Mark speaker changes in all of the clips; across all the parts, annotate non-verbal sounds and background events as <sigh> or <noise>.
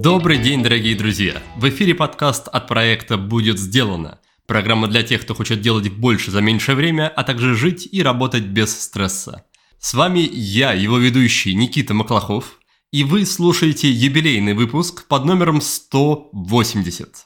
Speaker 1: Добрый день, дорогие друзья! В эфире подкаст от проекта «Будет сделано». Программа для тех, кто хочет делать больше за меньшее время, а также жить и работать без стресса. С вами я, его ведущий Никита Маклахов, и вы слушаете юбилейный выпуск под номером 180.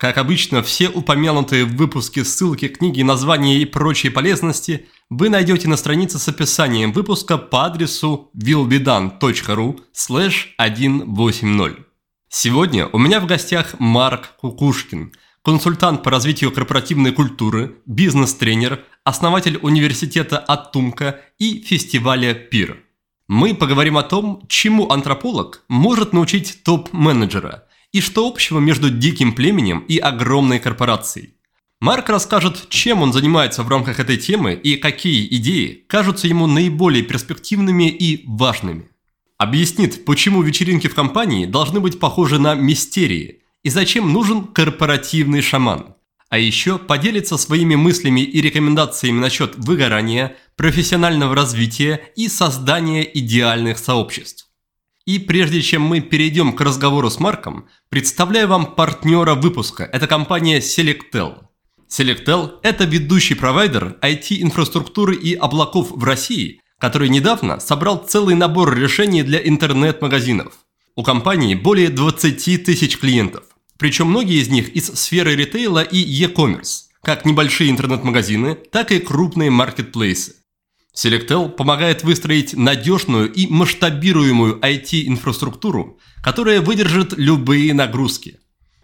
Speaker 1: Как обычно, все упомянутые в выпуске ссылки, книги, названия и прочие полезности вы найдете на странице с описанием выпуска по адресу willbedone.ru 180. Сегодня у меня в гостях Марк Кукушкин, консультант по развитию корпоративной культуры, бизнес-тренер, основатель университета Атумка и фестиваля ПИР. Мы поговорим о том, чему антрополог может научить топ-менеджера и что общего между диким племенем и огромной корпорацией. Марк расскажет, чем он занимается в рамках этой темы и какие идеи кажутся ему наиболее перспективными и важными. Объяснит, почему вечеринки в компании должны быть похожи на мистерии и зачем нужен корпоративный шаман. А еще поделится своими мыслями и рекомендациями насчет выгорания, профессионального развития и создания идеальных сообществ. И прежде чем мы перейдем к разговору с Марком, представляю вам партнера выпуска. Это компания Selectel. Selectel – это ведущий провайдер IT-инфраструктуры и облаков в России – который недавно собрал целый набор решений для интернет-магазинов. У компании более 20 тысяч клиентов, причем многие из них из сферы ритейла и e-commerce, как небольшие интернет-магазины, так и крупные маркетплейсы. Selectel помогает выстроить надежную и масштабируемую IT-инфраструктуру, которая выдержит любые нагрузки.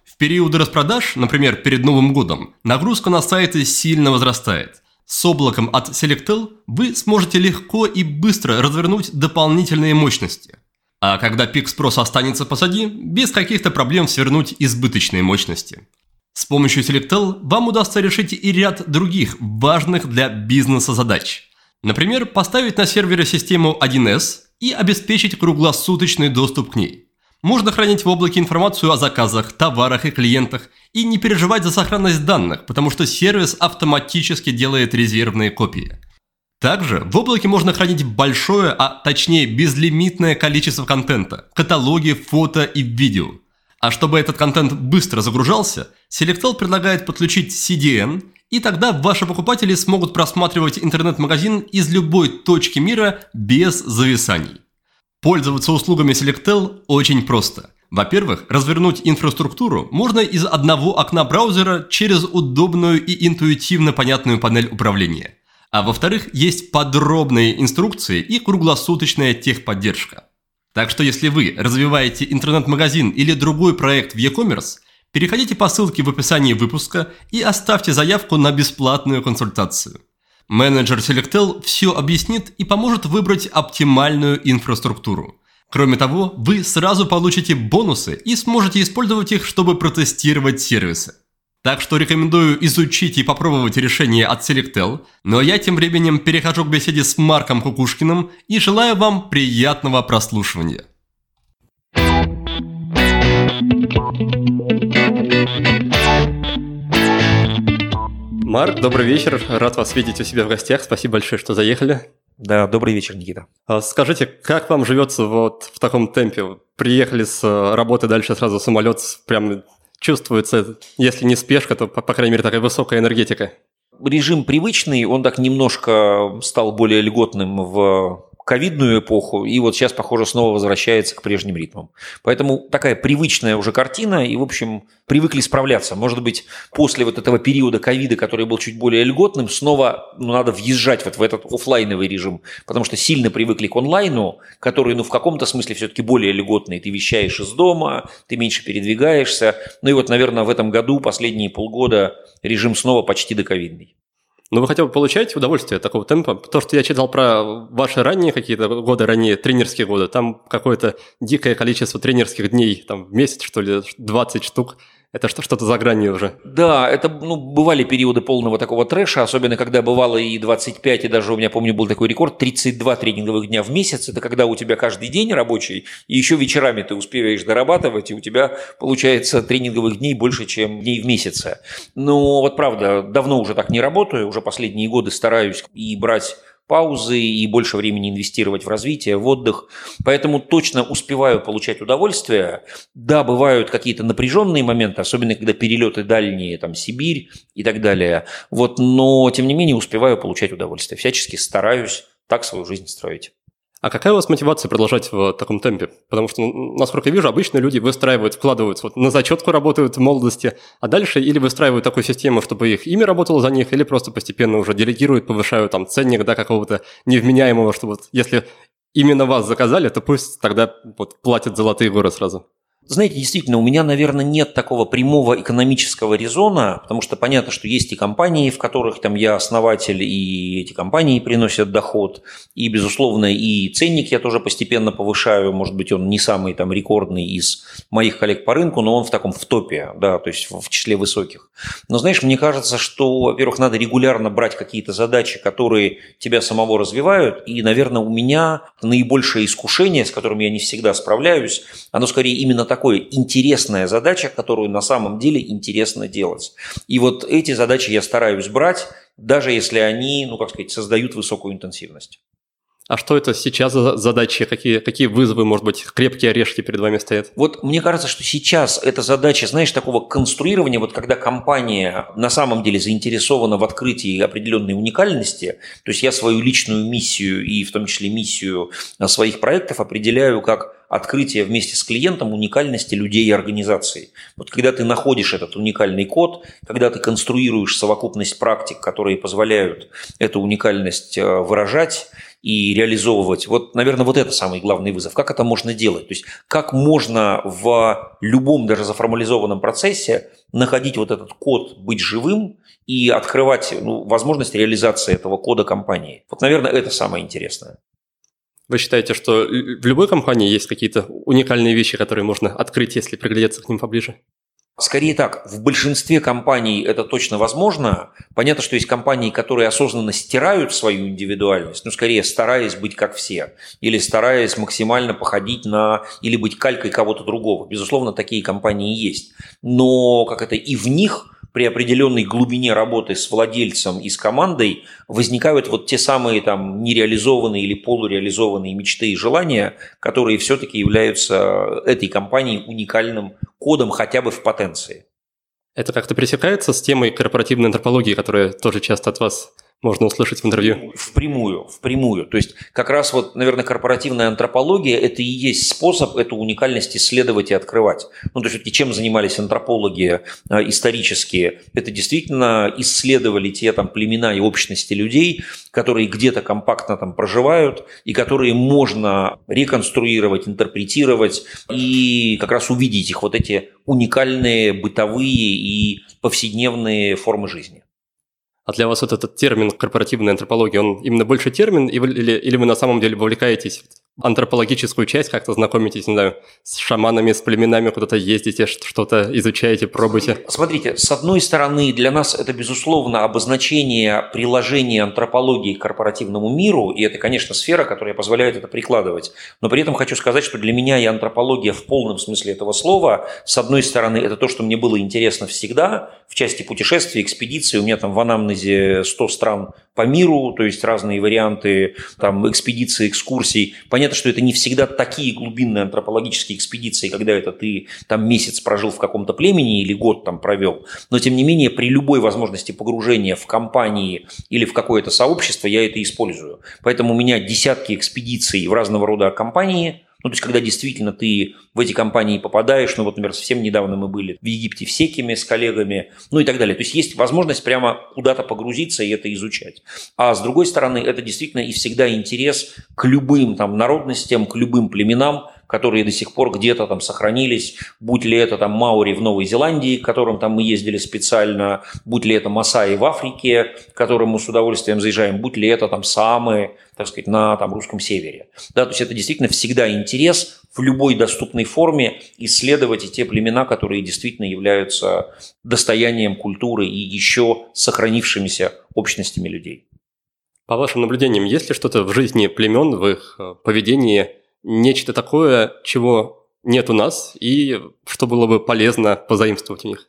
Speaker 1: В периоды распродаж, например, перед Новым годом, нагрузка на сайты сильно возрастает – с облаком от Selectel вы сможете легко и быстро развернуть дополнительные мощности. А когда пик спроса останется позади, без каких-то проблем свернуть избыточные мощности. С помощью Selectel вам удастся решить и ряд других важных для бизнеса задач. Например, поставить на сервере систему 1С и обеспечить круглосуточный доступ к ней. Можно хранить в облаке информацию о заказах, товарах и клиентах и не переживать за сохранность данных, потому что сервис автоматически делает резервные копии. Также в облаке можно хранить большое, а точнее безлимитное количество контента, каталоги, фото и видео. А чтобы этот контент быстро загружался, Selectel предлагает подключить CDN, и тогда ваши покупатели смогут просматривать интернет-магазин из любой точки мира без зависаний. Пользоваться услугами Selectel очень просто. Во-первых, развернуть инфраструктуру можно из одного окна браузера через удобную и интуитивно понятную панель управления. А во-вторых, есть подробные инструкции и круглосуточная техподдержка. Так что если вы развиваете интернет-магазин или другой проект в e-commerce, переходите по ссылке в описании выпуска и оставьте заявку на бесплатную консультацию. Менеджер Selectel все объяснит и поможет выбрать оптимальную инфраструктуру. Кроме того, вы сразу получите бонусы и сможете использовать их, чтобы протестировать сервисы. Так что рекомендую изучить и попробовать решение от Selectel, но я тем временем перехожу к беседе с Марком Кукушкиным и желаю вам приятного прослушивания. Марк, добрый вечер. Рад вас видеть у себя в гостях. Спасибо большое, что заехали.
Speaker 2: Да, добрый вечер, Никита.
Speaker 1: А скажите, как вам живется вот в таком темпе? Приехали с э, работы, дальше сразу самолет, прям чувствуется, если не спешка, то, по, по крайней мере, такая высокая энергетика.
Speaker 2: Режим привычный, он так немножко стал более льготным в ковидную эпоху, и вот сейчас, похоже, снова возвращается к прежним ритмам. Поэтому такая привычная уже картина, и, в общем, привыкли справляться. Может быть, после вот этого периода ковида, который был чуть более льготным, снова ну, надо въезжать вот в этот офлайновый режим, потому что сильно привыкли к онлайну, который, ну, в каком-то смысле все-таки более льготный. Ты вещаешь из дома, ты меньше передвигаешься. Ну и вот, наверное, в этом году, последние полгода, режим снова почти доковидный.
Speaker 1: Но вы хотя бы получаете удовольствие от такого темпа? То, что я читал про ваши ранние какие-то годы, ранние тренерские годы, там какое-то дикое количество тренерских дней, там в месяц, что ли, 20 штук. Это что-то за гранью уже.
Speaker 2: Да, это ну, бывали периоды полного такого трэша, особенно когда бывало и 25, и даже у меня, помню, был такой рекорд, 32 тренинговых дня в месяц. Это когда у тебя каждый день рабочий, и еще вечерами ты успеваешь дорабатывать, и у тебя получается тренинговых дней больше, чем дней в месяце. Но вот правда, давно уже так не работаю, уже последние годы стараюсь и брать паузы и больше времени инвестировать в развитие, в отдых. Поэтому точно успеваю получать удовольствие. Да, бывают какие-то напряженные моменты, особенно когда перелеты дальние, там Сибирь и так далее. Вот, но тем не менее успеваю получать удовольствие. Всячески стараюсь так свою жизнь строить.
Speaker 1: А какая у вас мотивация продолжать в таком темпе? Потому что, насколько я вижу, обычно люди выстраивают, вкладываются вот на зачетку, работают в молодости, а дальше или выстраивают такую систему, чтобы их имя работало за них, или просто постепенно уже делегируют, повышают там ценник да, какого-то невменяемого, что вот если именно вас заказали, то пусть тогда вот платят золотые горы сразу.
Speaker 2: Знаете, действительно, у меня, наверное, нет такого прямого экономического резона, потому что понятно, что есть и компании, в которых там я основатель, и эти компании приносят доход, и, безусловно, и ценник я тоже постепенно повышаю, может быть, он не самый там рекордный из моих коллег по рынку, но он в таком в топе, да, то есть в числе высоких. Но, знаешь, мне кажется, что, во-первых, надо регулярно брать какие-то задачи, которые тебя самого развивают, и, наверное, у меня наибольшее искушение, с которым я не всегда справляюсь, оно скорее именно так такое интересная задача, которую на самом деле интересно делать. И вот эти задачи я стараюсь брать, даже если они, ну как сказать, создают высокую интенсивность.
Speaker 1: А что это сейчас за задачи? Какие, какие вызовы, может быть, крепкие орешки перед вами стоят?
Speaker 2: Вот мне кажется, что сейчас эта задача, знаешь, такого конструирования, вот когда компания на самом деле заинтересована в открытии определенной уникальности, то есть я свою личную миссию и в том числе миссию своих проектов определяю как открытие вместе с клиентом уникальности людей и организаций. Вот когда ты находишь этот уникальный код, когда ты конструируешь совокупность практик, которые позволяют эту уникальность э, выражать, и реализовывать. Вот, наверное, вот это самый главный вызов. Как это можно делать? То есть как можно в любом даже заформализованном процессе находить вот этот код, быть живым и открывать ну, возможность реализации этого кода компании. Вот, наверное, это самое интересное.
Speaker 1: Вы считаете, что в любой компании есть какие-то уникальные вещи, которые можно открыть, если приглядеться к ним поближе?
Speaker 2: Скорее так, в большинстве компаний это точно возможно. Понятно, что есть компании, которые осознанно стирают свою индивидуальность, ну, скорее стараясь быть как все, или стараясь максимально походить на, или быть калькой кого-то другого. Безусловно, такие компании есть. Но как это и в них при определенной глубине работы с владельцем и с командой возникают вот те самые там нереализованные или полуреализованные мечты и желания, которые все-таки являются этой компанией уникальным кодом хотя бы в потенции.
Speaker 1: Это как-то пересекается с темой корпоративной антропологии, которая тоже часто от вас можно услышать в интервью?
Speaker 2: Впрямую, впрямую. То есть как раз вот, наверное, корпоративная антропология – это и есть способ эту уникальность исследовать и открывать. Ну, то есть чем занимались антропологи а, исторические? Это действительно исследовали те там племена и общности людей, которые где-то компактно там проживают и которые можно реконструировать, интерпретировать и как раз увидеть их вот эти уникальные бытовые и повседневные формы жизни.
Speaker 1: А для вас вот этот термин корпоративная антропология, он именно больше термин, или, или вы на самом деле вовлекаетесь антропологическую часть, как-то знакомитесь, не знаю, с шаманами, с племенами, куда-то ездите, что-то изучаете, пробуете?
Speaker 2: Смотрите, с одной стороны, для нас это, безусловно, обозначение приложения антропологии к корпоративному миру, и это, конечно, сфера, которая позволяет это прикладывать. Но при этом хочу сказать, что для меня и антропология в полном смысле этого слова, с одной стороны, это то, что мне было интересно всегда, в части путешествий, экспедиций, у меня там в анамнезе 100 стран по миру, то есть разные варианты там, экспедиций, экскурсий. Понятно, что это не всегда такие глубинные антропологические экспедиции, когда это ты там месяц прожил в каком-то племени или год там провел. Но тем не менее, при любой возможности погружения в компании или в какое-то сообщество я это использую. Поэтому у меня десятки экспедиций в разного рода компании – ну, то есть, когда действительно ты в эти компании попадаешь, ну, вот, например, совсем недавно мы были в Египте в Секиме с коллегами, ну и так далее. То есть, есть возможность прямо куда-то погрузиться и это изучать. А с другой стороны, это действительно и всегда интерес к любым там народностям, к любым племенам, которые до сих пор где-то там сохранились, будь ли это там Маури в Новой Зеландии, к которым там мы ездили специально, будь ли это Масаи в Африке, к которым мы с удовольствием заезжаем, будь ли это там Самы, так сказать, на там, русском севере. Да, то есть это действительно всегда интерес в любой доступной форме исследовать и те племена, которые действительно являются достоянием культуры и еще сохранившимися общностями людей.
Speaker 1: По вашим наблюдениям, есть ли что-то в жизни племен, в их э, поведении, нечто такое, чего нет у нас, и что было бы полезно позаимствовать у них?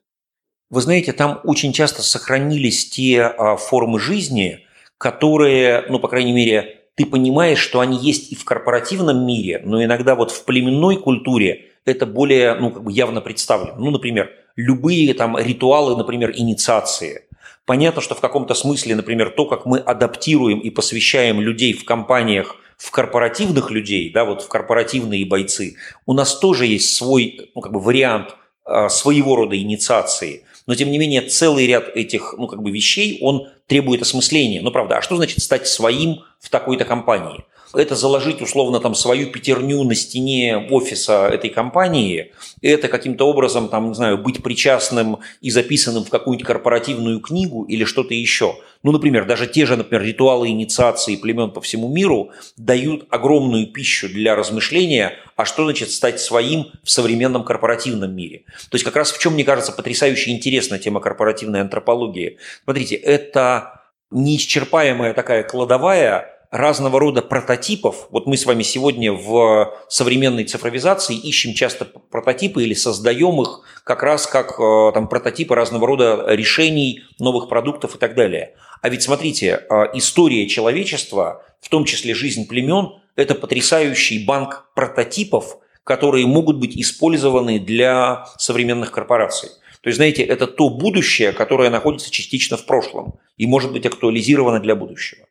Speaker 2: Вы знаете, там очень часто сохранились те а, формы жизни, которые, ну, по крайней мере, ты понимаешь, что они есть и в корпоративном мире, но иногда вот в племенной культуре это более, ну, как бы явно представлено. Ну, например, любые там ритуалы, например, инициации. Понятно, что в каком-то смысле, например, то, как мы адаптируем и посвящаем людей в компаниях в корпоративных людей, да, вот в корпоративные бойцы, у нас тоже есть свой ну, как бы вариант а, своего рода инициации. Но, тем не менее, целый ряд этих ну, как бы вещей, он требует осмысления. Ну, правда, а что значит стать своим в такой-то компании? Это заложить условно там свою пятерню на стене офиса этой компании, это каким-то образом там, не знаю, быть причастным и записанным в какую-нибудь корпоративную книгу или что-то еще. Ну, например, даже те же, например, ритуалы инициации племен по всему миру дают огромную пищу для размышления, а что значит стать своим в современном корпоративном мире. То есть как раз в чем, мне кажется, потрясающе интересная тема корпоративной антропологии. Смотрите, это неисчерпаемая такая кладовая разного рода прототипов. Вот мы с вами сегодня в современной цифровизации ищем часто прототипы или создаем их как раз как э, там, прототипы разного рода решений, новых продуктов и так далее. А ведь смотрите, э, история человечества, в том числе жизнь племен, это потрясающий банк прототипов, которые могут быть использованы для современных корпораций. То есть, знаете, это то будущее, которое находится частично в прошлом и может быть актуализировано для будущего.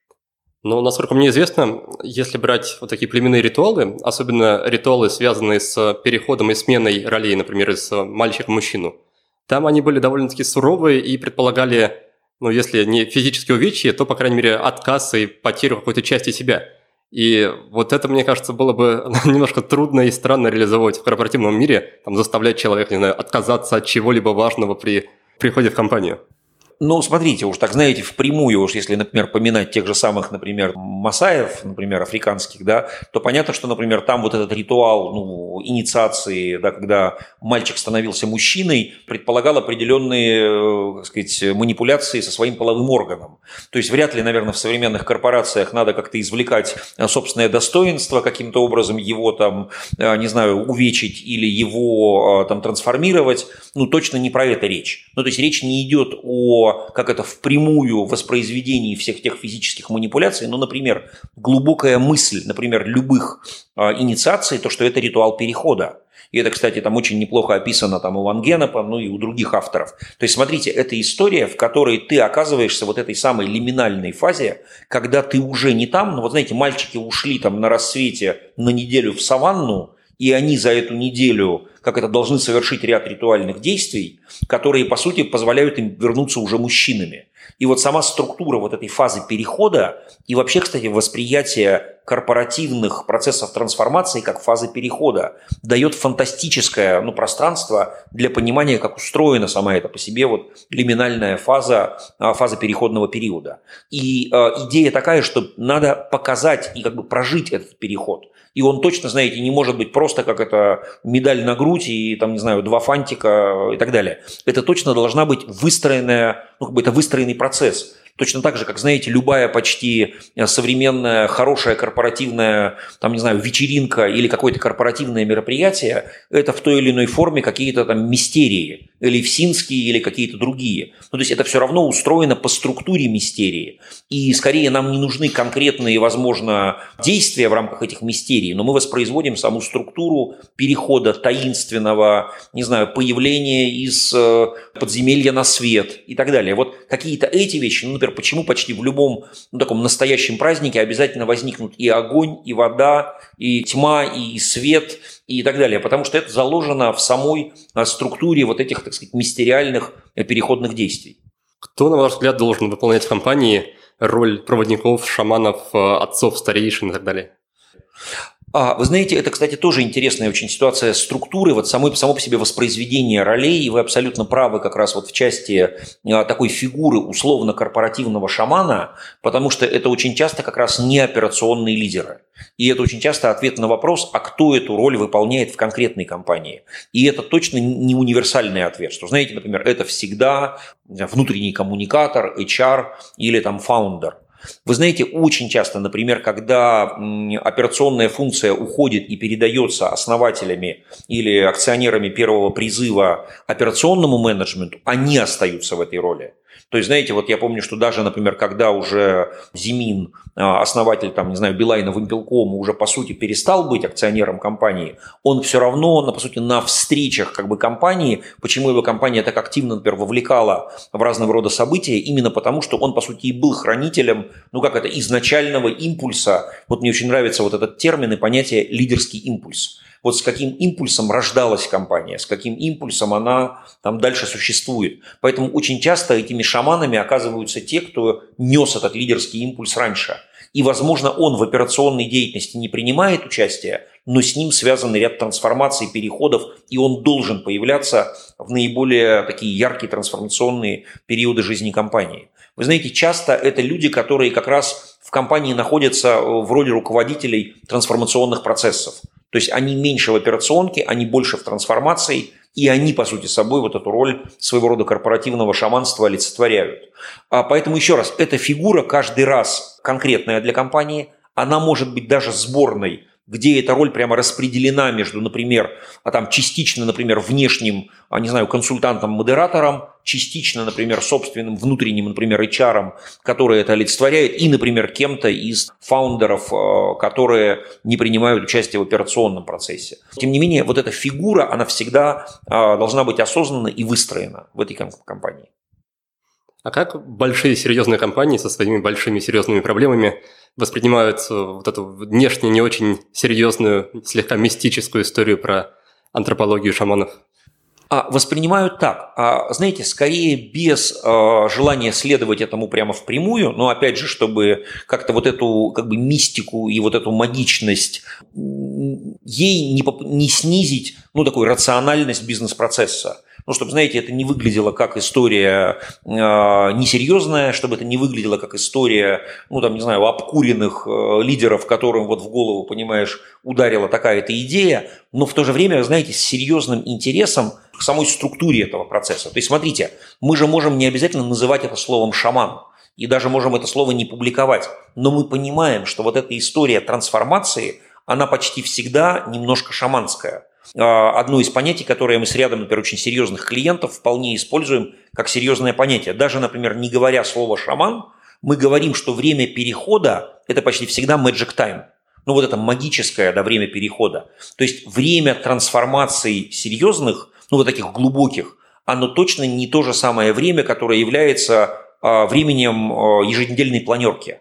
Speaker 1: Но, насколько мне известно, если брать вот такие племенные ритуалы, особенно ритуалы, связанные с переходом и сменой ролей, например, из мальчика в мужчину, там они были довольно-таки суровые и предполагали, ну, если не физические увечья, то, по крайней мере, отказ и потерю какой-то части себя. И вот это, мне кажется, было бы <laughs> немножко трудно и странно реализовать в корпоративном мире, там, заставлять человека, не знаю, отказаться от чего-либо важного при приходе в компанию.
Speaker 2: Ну, смотрите, уж так знаете, впрямую, уж если, например, поминать тех же самых, например, масаев, например, африканских, да, то понятно, что, например, там вот этот ритуал ну, инициации, да, когда мальчик становился мужчиной, предполагал определенные, э, так сказать, манипуляции со своим половым органом. То есть вряд ли, наверное, в современных корпорациях надо как-то извлекать э, собственное достоинство, каким-то образом его там, э, не знаю, увечить или его там трансформировать. Ну, точно не про это речь. Ну, то есть речь не идет о как это впрямую воспроизведении всех тех физических манипуляций, ну, например, глубокая мысль, например, любых э, инициаций, то, что это ритуал перехода. И это, кстати, там очень неплохо описано там у Ван Генопа, ну и у других авторов. То есть, смотрите, это история, в которой ты оказываешься вот этой самой лиминальной фазе, когда ты уже не там, ну вот знаете, мальчики ушли там на рассвете на неделю в саванну, и они за эту неделю, как это, должны совершить ряд ритуальных действий, которые, по сути, позволяют им вернуться уже мужчинами. И вот сама структура вот этой фазы перехода и вообще, кстати, восприятие корпоративных процессов трансформации как фазы перехода дает фантастическое ну, пространство для понимания, как устроена сама эта по себе вот лиминальная фаза, а, фаза переходного периода. И э, идея такая, что надо показать и как бы прожить этот переход. И он точно, знаете, не может быть просто как это медаль на грудь и там, не знаю, два фантика и так далее. Это точно должна быть выстроенная, ну, как бы это выстроенный процесс. Точно так же, как, знаете, любая почти э, современная, хорошая корпоративная, там, не знаю, вечеринка или какое-то корпоративное мероприятие, это в той или иной форме какие-то там мистерии, или всинские, или какие-то другие. Ну, то есть это все равно устроено по структуре мистерии. И скорее нам не нужны конкретные, возможно, действия в рамках этих мистерий, но мы воспроизводим саму структуру перехода таинственного, не знаю, появления из э, подземелья на свет и так далее. Вот какие-то эти вещи, ну, например, например, почему почти в любом ну, таком настоящем празднике обязательно возникнут и огонь, и вода, и тьма, и свет, и так далее. Потому что это заложено в самой а, структуре вот этих, так сказать, мистериальных э, переходных действий.
Speaker 1: Кто, на ваш взгляд, должен выполнять в компании роль проводников, шаманов, э, отцов, старейшин и так далее?
Speaker 2: А, вы знаете, это, кстати, тоже интересная очень ситуация структуры, вот самой, само по себе воспроизведение ролей, и вы абсолютно правы как раз вот в части а, такой фигуры условно-корпоративного шамана, потому что это очень часто как раз не операционные лидеры. И это очень часто ответ на вопрос, а кто эту роль выполняет в конкретной компании. И это точно не универсальный ответ, что, знаете, например, это всегда внутренний коммуникатор, HR или там фаундер – вы знаете, очень часто, например, когда операционная функция уходит и передается основателями или акционерами первого призыва операционному менеджменту, они остаются в этой роли. То есть, знаете, вот я помню, что даже, например, когда уже Зимин, а, основатель, там, не знаю, Билайна Вимпелкома, уже, по сути, перестал быть акционером компании, он все равно, по сути, на встречах как бы компании, почему его компания так активно, например, вовлекала в разного рода события, именно потому, что он, по сути, и был хранителем, ну, как это, изначального импульса. Вот мне очень нравится вот этот термин и понятие «лидерский импульс» вот с каким импульсом рождалась компания, с каким импульсом она там дальше существует. Поэтому очень часто этими шаманами оказываются те, кто нес этот лидерский импульс раньше. И, возможно, он в операционной деятельности не принимает участие, но с ним связан ряд трансформаций, переходов, и он должен появляться в наиболее такие яркие трансформационные периоды жизни компании. Вы знаете, часто это люди, которые как раз в компании находятся в роли руководителей трансформационных процессов. То есть они меньше в операционке, они больше в трансформации, и они, по сути, собой вот эту роль своего рода корпоративного шаманства олицетворяют. А поэтому еще раз, эта фигура каждый раз конкретная для компании, она может быть даже сборной где эта роль прямо распределена между, например, а там частично, например, внешним, а, не знаю, консультантом-модератором, частично, например, собственным внутренним, например, HR, который это олицетворяет, и, например, кем-то из фаундеров, а, которые не принимают участие в операционном процессе. Тем не менее, вот эта фигура, она всегда а, должна быть осознанна и выстроена в этой компании.
Speaker 1: А как большие серьезные компании со своими большими серьезными проблемами воспринимают вот эту внешне не очень серьезную, слегка мистическую историю про антропологию шаманов?
Speaker 2: А, воспринимают так. А, знаете, скорее без а, желания следовать этому прямо впрямую, но опять же, чтобы как-то вот эту как бы мистику и вот эту магичность ей не, не снизить, ну, такую рациональность бизнес-процесса. Ну, чтобы, знаете, это не выглядело как история э, несерьезная, чтобы это не выглядело как история, ну, там, не знаю, обкуренных э, лидеров, которым вот в голову, понимаешь, ударила такая-то идея, но в то же время, знаете, с серьезным интересом к самой структуре этого процесса. То есть, смотрите, мы же можем не обязательно называть это словом «шаман», и даже можем это слово не публиковать, но мы понимаем, что вот эта история трансформации, она почти всегда немножко шаманская – одно из понятий, которое мы с рядом, например, очень серьезных клиентов вполне используем как серьезное понятие. Даже, например, не говоря слово «шаман», мы говорим, что время перехода – это почти всегда magic time. Ну вот это магическое да, время перехода. То есть время трансформаций серьезных, ну вот таких глубоких, оно точно не то же самое время, которое является а, временем а, еженедельной планерки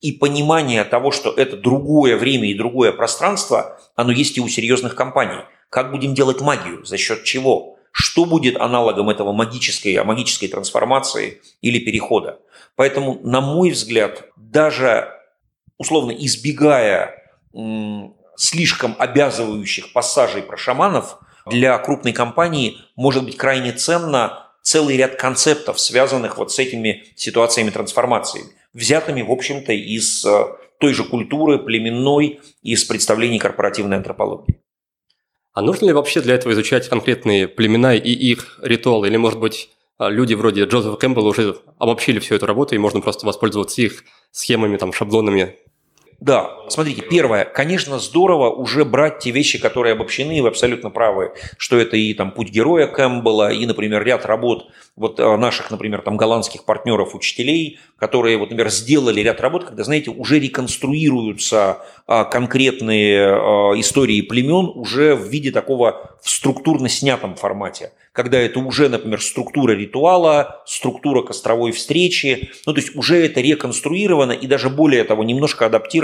Speaker 2: и понимание того, что это другое время и другое пространство, оно есть и у серьезных компаний. Как будем делать магию? За счет чего? Что будет аналогом этого магической, магической трансформации или перехода? Поэтому, на мой взгляд, даже условно избегая слишком обязывающих пассажей про шаманов, для крупной компании может быть крайне ценно целый ряд концептов, связанных вот с этими ситуациями трансформации, взятыми, в общем-то, из э, той же культуры племенной, из представлений корпоративной антропологии.
Speaker 1: А нужно ли вообще для этого изучать конкретные племена и их ритуалы? Или, может быть, а, люди вроде Джозефа Кэмпбелла уже обобщили всю эту работу, и можно просто воспользоваться их схемами, там, шаблонами
Speaker 2: да, смотрите, первое, конечно, здорово уже брать те вещи, которые обобщены, вы абсолютно правы, что это и там путь героя Кэмпбелла, и, например, ряд работ вот э, наших, например, там голландских партнеров, учителей, которые, вот, например, сделали ряд работ, когда, знаете, уже реконструируются а, конкретные а, истории племен уже в виде такого в структурно снятом формате. Когда это уже, например, структура ритуала, структура костровой встречи, ну то есть уже это реконструировано и даже более того, немножко адаптировано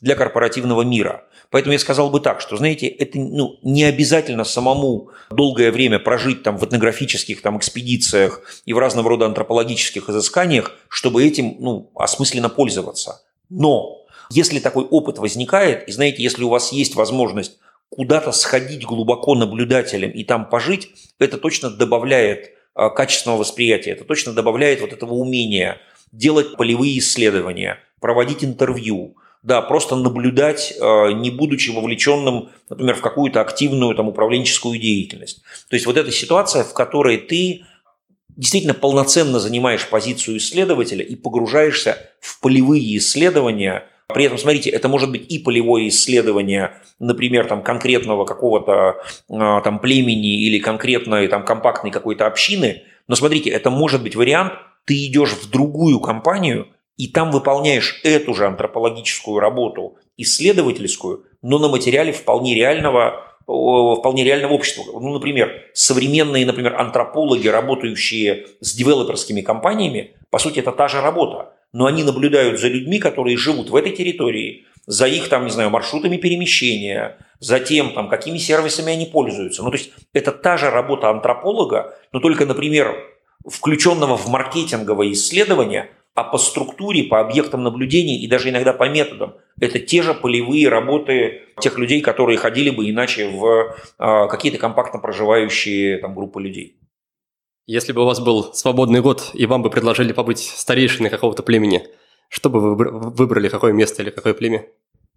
Speaker 2: для корпоративного мира. Поэтому я сказал бы так, что, знаете, это ну, не обязательно самому долгое время прожить там в этнографических там, экспедициях и в разного рода антропологических изысканиях, чтобы этим ну, осмысленно пользоваться. Но если такой опыт возникает, и знаете, если у вас есть возможность куда-то сходить глубоко наблюдателем и там пожить, это точно добавляет а, качественного восприятия, это точно добавляет вот этого умения делать полевые исследования, проводить интервью, да, просто наблюдать, а, не будучи вовлеченным, например, в какую-то активную там, управленческую деятельность. То есть вот эта ситуация, в которой ты действительно полноценно занимаешь позицию исследователя и погружаешься в полевые исследования – при этом, смотрите, это может быть и полевое исследование, например, там, конкретного какого-то а, там, племени или конкретной там, компактной какой-то общины, но смотрите, это может быть вариант ты идешь в другую компанию, и там выполняешь эту же антропологическую работу, исследовательскую, но на материале вполне реального вполне реального общества. Ну, например, современные, например, антропологи, работающие с девелоперскими компаниями, по сути, это та же работа, но они наблюдают за людьми, которые живут в этой территории, за их, там, не знаю, маршрутами перемещения, за тем, там, какими сервисами они пользуются. Ну, то есть это та же работа антрополога, но только, например, включенного в маркетинговое исследование, а по структуре, по объектам наблюдения и даже иногда по методам. Это те же полевые работы тех людей, которые ходили бы иначе в э, какие-то компактно проживающие там, группы людей.
Speaker 1: Если бы у вас был свободный год, и вам бы предложили побыть старейшиной какого-то племени, что бы вы выбрали, какое место или какое племя?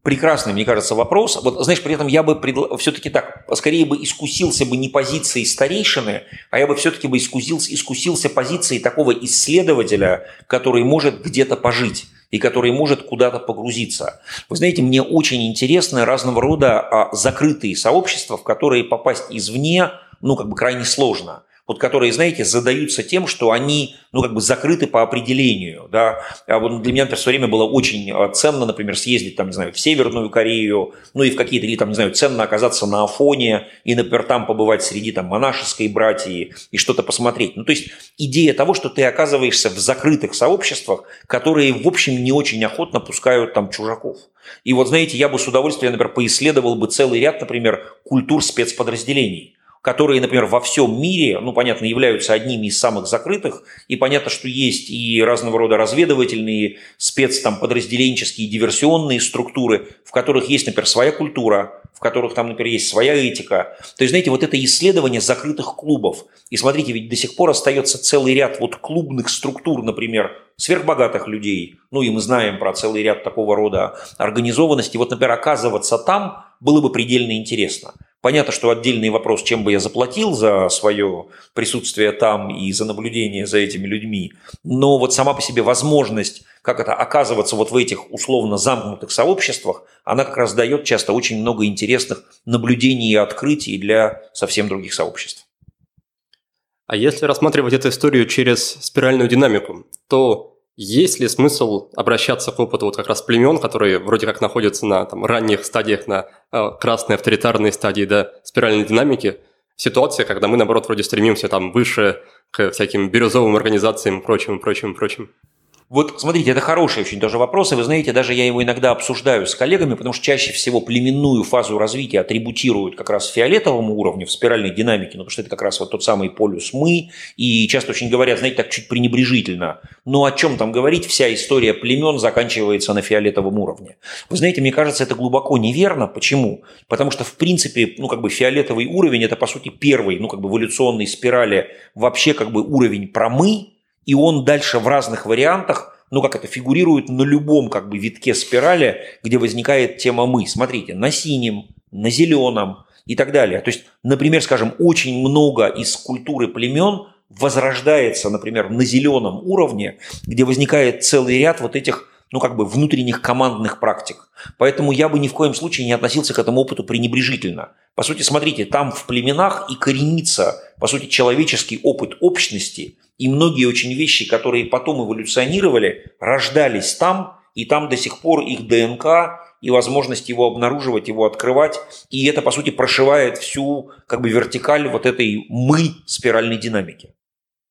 Speaker 2: Прекрасный, мне кажется, вопрос. Вот, знаешь, при этом я бы предла... все-таки так, скорее бы искусился бы не позицией старейшины, а я бы все-таки бы искусился, искусился позицией такого исследователя, который может где-то пожить и который может куда-то погрузиться. Вы знаете, мне очень интересны разного рода а, закрытые сообщества, в которые попасть извне, ну, как бы крайне сложно вот которые, знаете, задаются тем, что они, ну, как бы закрыты по определению, да. А вот для меня, например, в свое время было очень а, ценно, например, съездить, там, не знаю, в Северную Корею, ну, и в какие-то, или, там, не знаю, ценно оказаться на Афоне, и, например, там побывать среди, там, монашеской братьи и что-то посмотреть. Ну, то есть идея того, что ты оказываешься в закрытых сообществах, которые, в общем, не очень охотно пускают там чужаков. И вот, знаете, я бы с удовольствием, например, поисследовал бы целый ряд, например, культур спецподразделений которые, например, во всем мире, ну, понятно, являются одними из самых закрытых, и понятно, что есть и разного рода разведывательные, спец, там, подразделенческие, диверсионные структуры, в которых есть, например, своя культура, в которых там, например, есть своя этика. То есть, знаете, вот это исследование закрытых клубов. И смотрите, ведь до сих пор остается целый ряд вот клубных структур, например, сверхбогатых людей. Ну и мы знаем про целый ряд такого рода организованности. Вот, например, оказываться там было бы предельно интересно. Понятно, что отдельный вопрос, чем бы я заплатил за свое присутствие там и за наблюдение за этими людьми, но вот сама по себе возможность, как это оказываться вот в этих условно замкнутых сообществах, она как раз дает часто очень много интересных наблюдений и открытий для совсем других сообществ.
Speaker 1: А если рассматривать эту историю через спиральную динамику, то есть ли смысл обращаться к опыту вот как раз племен, которые вроде как находятся на там, ранних стадиях, на э, красной авторитарной стадии да, спиральной динамики, ситуация, когда мы, наоборот, вроде стремимся там выше к всяким бирюзовым организациям прочим, прочим, прочим?
Speaker 2: Вот смотрите, это хороший очень тоже вопрос, и вы знаете, даже я его иногда обсуждаю с коллегами, потому что чаще всего племенную фазу развития атрибутируют как раз фиолетовому уровню в спиральной динамике, ну, потому что это как раз вот тот самый полюс «мы», и часто очень говорят, знаете, так чуть пренебрежительно. Но о чем там говорить, вся история племен заканчивается на фиолетовом уровне. Вы знаете, мне кажется, это глубоко неверно. Почему? Потому что, в принципе, ну, как бы фиолетовый уровень – это, по сути, первый, ну, как бы эволюционной спирали вообще как бы уровень про «мы», и он дальше в разных вариантах, ну как это, фигурирует на любом как бы витке спирали, где возникает тема «мы». Смотрите, на синем, на зеленом и так далее. То есть, например, скажем, очень много из культуры племен возрождается, например, на зеленом уровне, где возникает целый ряд вот этих ну, как бы внутренних командных практик. Поэтому я бы ни в коем случае не относился к этому опыту пренебрежительно. По сути, смотрите, там в племенах и коренится, по сути, человеческий опыт общности, и многие очень вещи, которые потом эволюционировали, рождались там, и там до сих пор их ДНК и возможность его обнаруживать, его открывать. И это, по сути, прошивает всю как бы вертикаль вот этой «мы» спиральной динамики.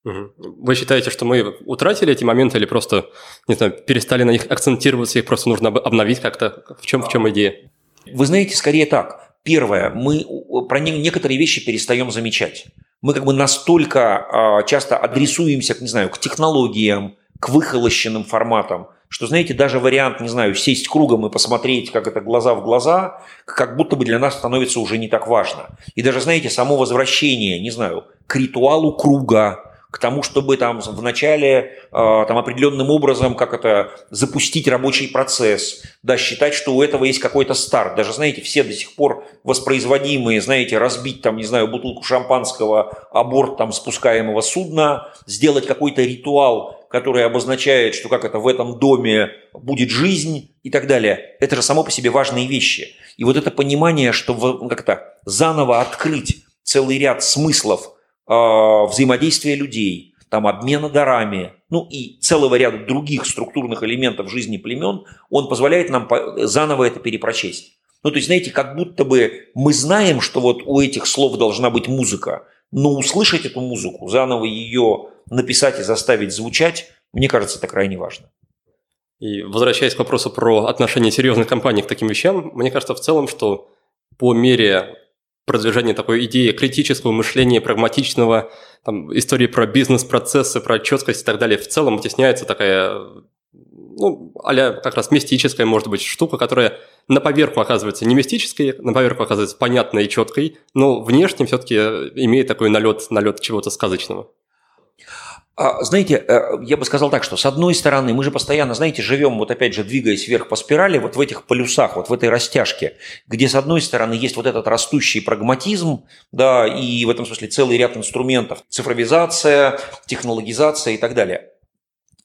Speaker 1: Вы считаете, что мы утратили эти моменты или просто, не знаю, перестали на них акцентироваться, их просто нужно обновить как-то? В чем, в чем идея?
Speaker 2: Вы знаете, скорее так. Первое, мы про некоторые вещи перестаем замечать. Мы как бы настолько а, часто адресуемся, не знаю, к технологиям, к выхолощенным форматам, что, знаете, даже вариант, не знаю, сесть кругом и посмотреть, как это глаза в глаза, как будто бы для нас становится уже не так важно. И даже, знаете, само возвращение, не знаю, к ритуалу круга, к тому, чтобы там вначале а, там определенным образом как это запустить рабочий процесс, да, считать, что у этого есть какой-то старт. Даже, знаете, все до сих пор воспроизводимые, знаете, разбить там, не знаю, бутылку шампанского, аборт там спускаемого судна, сделать какой-то ритуал, который обозначает, что как это в этом доме будет жизнь и так далее. Это же само по себе важные вещи. И вот это понимание, что как-то заново открыть целый ряд смыслов – взаимодействия людей, там, обмена дарами, ну и целого ряда других структурных элементов жизни племен, он позволяет нам заново это перепрочесть. Ну, то есть, знаете, как будто бы мы знаем, что вот у этих слов должна быть музыка, но услышать эту музыку, заново ее написать и заставить звучать, мне кажется, это крайне важно.
Speaker 1: И возвращаясь к вопросу про отношение серьезных компаний к таким вещам, мне кажется в целом, что по мере продвижения такой идеи критического мышления, прагматичного, там, истории про бизнес-процессы, про четкость и так далее, в целом вытесняется такая, ну, а как раз мистическая, может быть, штука, которая на поверку оказывается не мистической, на поверку оказывается понятной и четкой, но внешне все-таки имеет такой налет, налет чего-то сказочного.
Speaker 2: А, знаете, э, я бы сказал так, что с одной стороны мы же постоянно, знаете, живем, вот опять же, двигаясь вверх по спирали, вот в этих полюсах, вот в этой растяжке, где с одной стороны есть вот этот растущий прагматизм, да, и в этом смысле целый ряд инструментов, цифровизация, технологизация и так далее.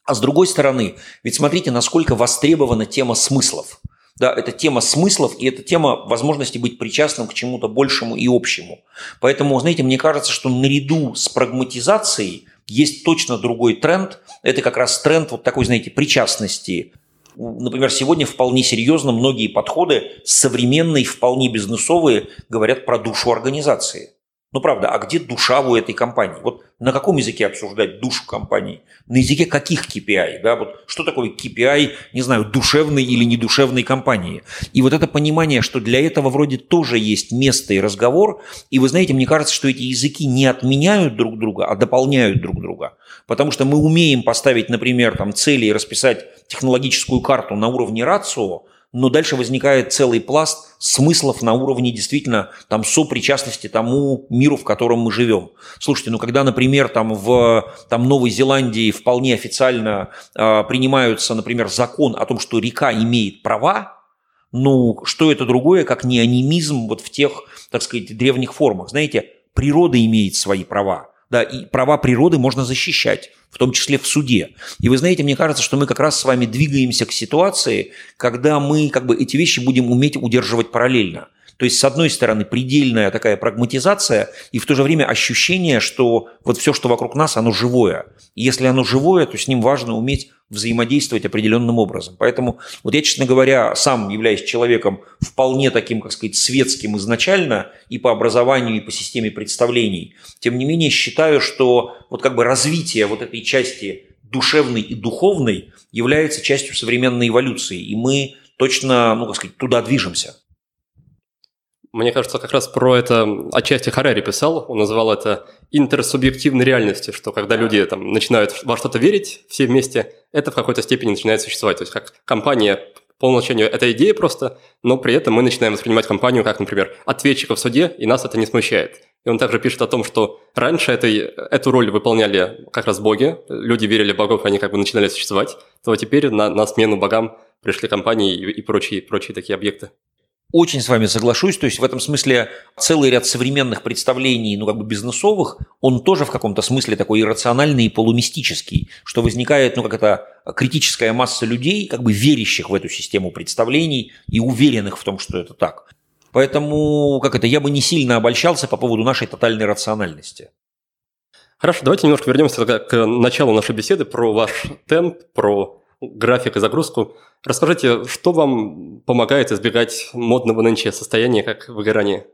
Speaker 2: А с другой стороны, ведь смотрите, насколько востребована тема смыслов. Да, это тема смыслов и это тема возможности быть причастным к чему-то большему и общему. Поэтому, знаете, мне кажется, что наряду с прагматизацией есть точно другой тренд. Это как раз тренд вот такой, знаете, причастности. Например, сегодня вполне серьезно многие подходы современные, вполне бизнесовые говорят про душу организации. Ну правда, а где душа у этой компании? Вот на каком языке обсуждать душу компании? На языке каких KPI? Да? Вот что такое KPI, не знаю, душевной или недушевной компании? И вот это понимание, что для этого вроде тоже есть место и разговор. И вы знаете, мне кажется, что эти языки не отменяют друг друга, а дополняют друг друга. Потому что мы умеем поставить, например, там, цели и расписать технологическую карту на уровне рацио, но дальше возникает целый пласт смыслов на уровне действительно там сопричастности тому миру, в котором мы живем. Слушайте, ну когда, например, там в там, Новой Зеландии вполне официально э, принимаются, например, закон о том, что река имеет права, ну что это другое, как неонимизм вот в тех, так сказать, древних формах. Знаете, природа имеет свои права. Да, и права природы можно защищать, в том числе в суде. И вы знаете, мне кажется, что мы как раз с вами двигаемся к ситуации, когда мы как бы эти вещи будем уметь удерживать параллельно. То есть, с одной стороны, предельная такая прагматизация, и в то же время ощущение, что вот все, что вокруг нас, оно живое. И если оно живое, то с ним важно уметь взаимодействовать определенным образом. Поэтому вот я, честно говоря, сам являюсь человеком вполне таким, как сказать, светским изначально и по образованию, и по системе представлений. Тем не менее, считаю, что вот как бы развитие вот этой части душевной и духовной является частью современной эволюции, и мы точно, ну, как сказать, туда движемся.
Speaker 1: Мне кажется, как раз про это отчасти Харари писал. Он называл это интерсубъективной реальностью, что когда люди там, начинают во что-то верить все вместе, это в какой-то степени начинает существовать. То есть как компания по умолчанию это идея просто, но при этом мы начинаем воспринимать компанию как, например, ответчика в суде, и нас это не смущает. И он также пишет о том, что раньше этой, эту роль выполняли как раз боги, люди верили в богов, они как бы начинали существовать, то теперь на, на смену богам пришли компании и, и прочие, прочие такие объекты.
Speaker 2: Очень с вами соглашусь. То есть в этом смысле целый ряд современных представлений, ну как бы бизнесовых, он тоже в каком-то смысле такой иррациональный и полумистический, что возникает, ну как это критическая масса людей, как бы верящих в эту систему представлений и уверенных в том, что это так. Поэтому, как это, я бы не сильно обольщался по поводу нашей тотальной рациональности.
Speaker 1: Хорошо, давайте немножко вернемся к началу нашей беседы про ваш темп, про график и загрузку. Расскажите, что вам помогает избегать модного нынче состояния, как выгорание?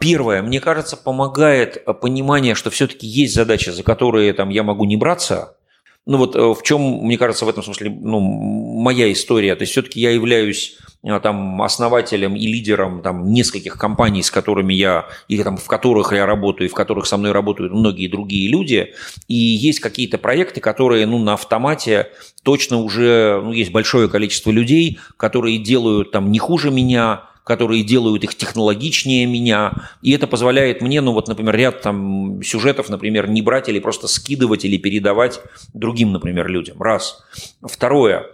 Speaker 2: Первое, мне кажется, помогает понимание, что все-таки есть задачи, за которые там, я могу не браться, ну вот э, в чем, мне кажется, в этом смысле ну, моя история. То есть все-таки я являюсь э, там, основателем и лидером там, нескольких компаний, с которыми я, или там, в которых я работаю, и в которых со мной работают многие другие люди. И есть какие-то проекты, которые ну, на автомате точно уже ну, есть большое количество людей, которые делают там не хуже меня, которые делают их технологичнее меня, и это позволяет мне, ну вот, например, ряд там сюжетов, например, не брать или просто скидывать или передавать другим, например, людям. Раз. Второе.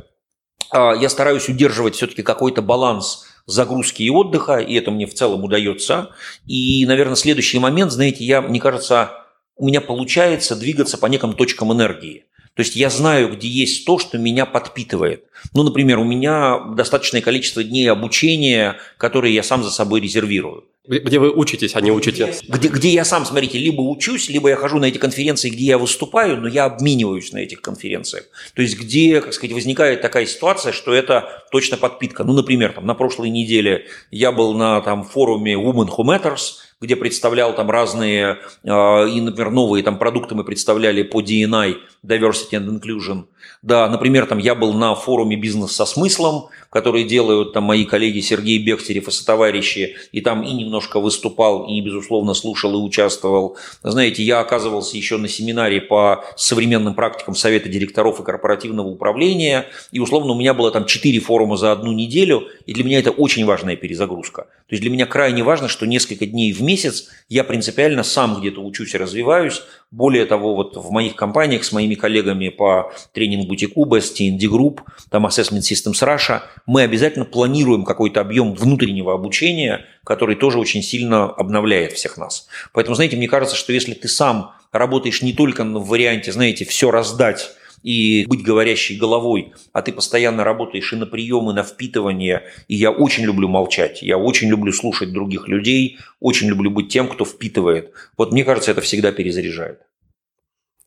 Speaker 2: А, я стараюсь удерживать все-таки какой-то баланс загрузки и отдыха, и это мне в целом удается. И, наверное, следующий момент, знаете, я, мне кажется, у меня получается двигаться по неким точкам энергии. То есть я знаю, где есть то, что меня подпитывает. Ну, например, у меня достаточное количество дней обучения, которые я сам за собой резервирую.
Speaker 1: Где вы учитесь, а не учите?
Speaker 2: Где, где я сам, смотрите, либо учусь, либо я хожу на эти конференции, где я выступаю, но я обмениваюсь на этих конференциях. То есть где, как сказать, возникает такая ситуация, что это точно подпитка. Ну, например, там, на прошлой неделе я был на там, форуме Women Who Matters, где представлял там разные, э, и, например, новые там продукты мы представляли по DNI, Diversity and Inclusion. Да, например, там я был на форуме «Бизнес со смыслом», который делают там мои коллеги Сергей Бехтерев и сотоварищи, и там и немножко выступал, и, безусловно, слушал и участвовал. Знаете, я оказывался еще на семинаре по современным практикам Совета директоров и корпоративного управления, и, условно, у меня было там четыре форума за одну неделю, и для меня это очень важная перезагрузка. То есть для меня крайне важно, что несколько дней в месяц я принципиально сам где-то учусь и развиваюсь. Более того, вот в моих компаниях с моими коллегами по тренинг-бутику Best TND Group, там Assessment Systems Russia, мы обязательно планируем какой-то объем внутреннего обучения, который тоже очень сильно обновляет всех нас. Поэтому, знаете, мне кажется, что если ты сам работаешь не только в варианте, знаете, все раздать и быть говорящей головой, а ты постоянно работаешь и на приемы, на впитывание. И я очень люблю молчать, я очень люблю слушать других людей, очень люблю быть тем, кто впитывает. Вот мне кажется, это всегда перезаряжает.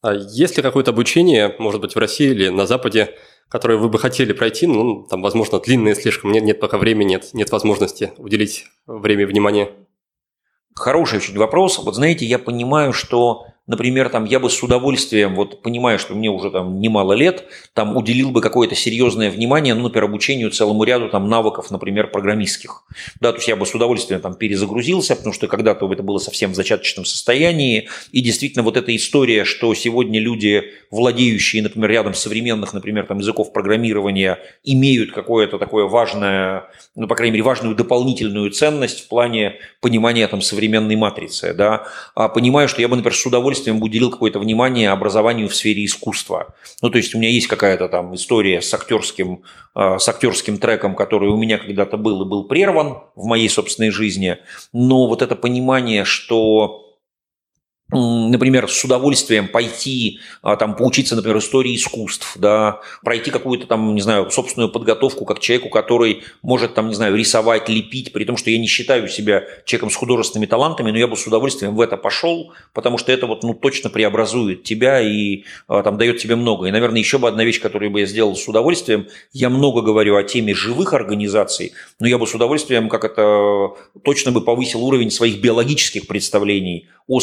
Speaker 1: А есть ли какое-то обучение, может быть, в России или на Западе, которое вы бы хотели пройти, ну, там, возможно, длинное слишком, нет, нет пока времени, нет, нет возможности уделить время и внимание?
Speaker 2: Хороший очень вопрос. Вот знаете, я понимаю, что например, там, я бы с удовольствием, вот понимая, что мне уже там немало лет, там уделил бы какое-то серьезное внимание, ну, например, обучению целому ряду там навыков, например, программистских. Да, то есть я бы с удовольствием там перезагрузился, потому что когда-то это было совсем в зачаточном состоянии. И действительно вот эта история, что сегодня люди, владеющие, например, рядом современных, например, там языков программирования, имеют какое-то такое важное, ну, по крайней мере, важную дополнительную ценность в плане понимания там современной матрицы, да. А понимаю, что я бы, например, с удовольствием удовольствием уделил какое-то внимание образованию в сфере искусства. Ну, то есть у меня есть какая-то там история с актерским, э, с актерским треком, который у меня когда-то был и был прерван в моей собственной жизни. Но вот это понимание, что например, с удовольствием пойти, а, там, поучиться, например, истории искусств, да, пройти какую-то там, не знаю, собственную подготовку как человеку, который может там, не знаю, рисовать, лепить, при том, что я не считаю себя человеком с художественными талантами, но я бы с удовольствием в это пошел, потому что это вот, ну, точно преобразует тебя и а, там дает тебе много. И, наверное, еще бы одна вещь, которую бы я сделал с удовольствием, я много говорю о теме живых организаций, но я бы с удовольствием, как это, точно бы повысил уровень своих биологических представлений о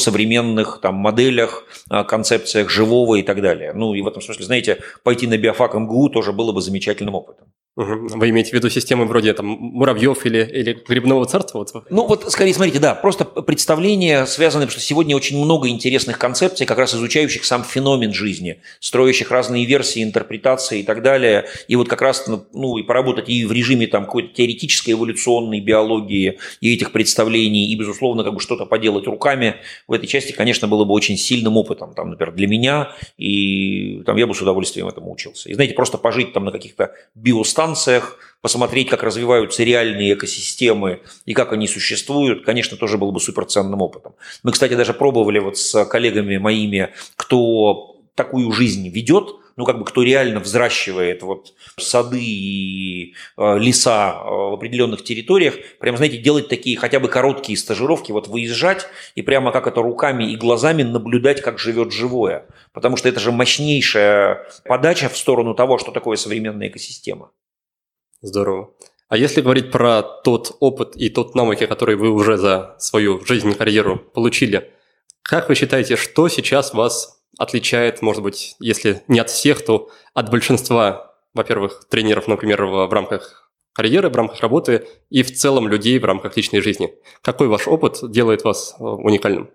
Speaker 2: современных там, моделях, концепциях живого и так далее. Ну и в этом смысле, знаете, пойти на биофак МГУ тоже было бы замечательным опытом.
Speaker 1: Вы имеете в виду системы вроде там муравьев или, или грибного царства?
Speaker 2: Ну вот, скорее, смотрите, да, просто представление связано, потому что сегодня очень много интересных концепций, как раз изучающих сам феномен жизни, строящих разные версии, интерпретации и так далее. И вот как раз, ну, ну и поработать и в режиме там какой-то теоретической эволюционной биологии и этих представлений, и, безусловно, как бы что-то поделать руками в этой части, конечно, было бы очень сильным опытом, там, например, для меня, и там я бы с удовольствием этому учился. И, знаете, просто пожить там на каких-то биостанциях, станциях, посмотреть, как развиваются реальные экосистемы и как они существуют, конечно, тоже был бы суперценным опытом. Мы, кстати, даже пробовали вот с коллегами моими, кто такую жизнь ведет, ну, как бы кто реально взращивает вот сады и э, леса э, в определенных территориях, прям, знаете, делать такие хотя бы короткие стажировки, вот выезжать и прямо как это руками и глазами наблюдать, как живет живое. Потому что это же мощнейшая подача в сторону того, что такое современная экосистема.
Speaker 1: Здорово. А если говорить про тот опыт и тот навыки, которые вы уже за свою жизнь, карьеру получили, как вы считаете, что сейчас вас отличает, может быть, если не от всех, то от большинства, во-первых, тренеров, например, в, в рамках карьеры, в рамках работы и в целом людей в рамках личной жизни? Какой ваш опыт делает вас э, уникальным?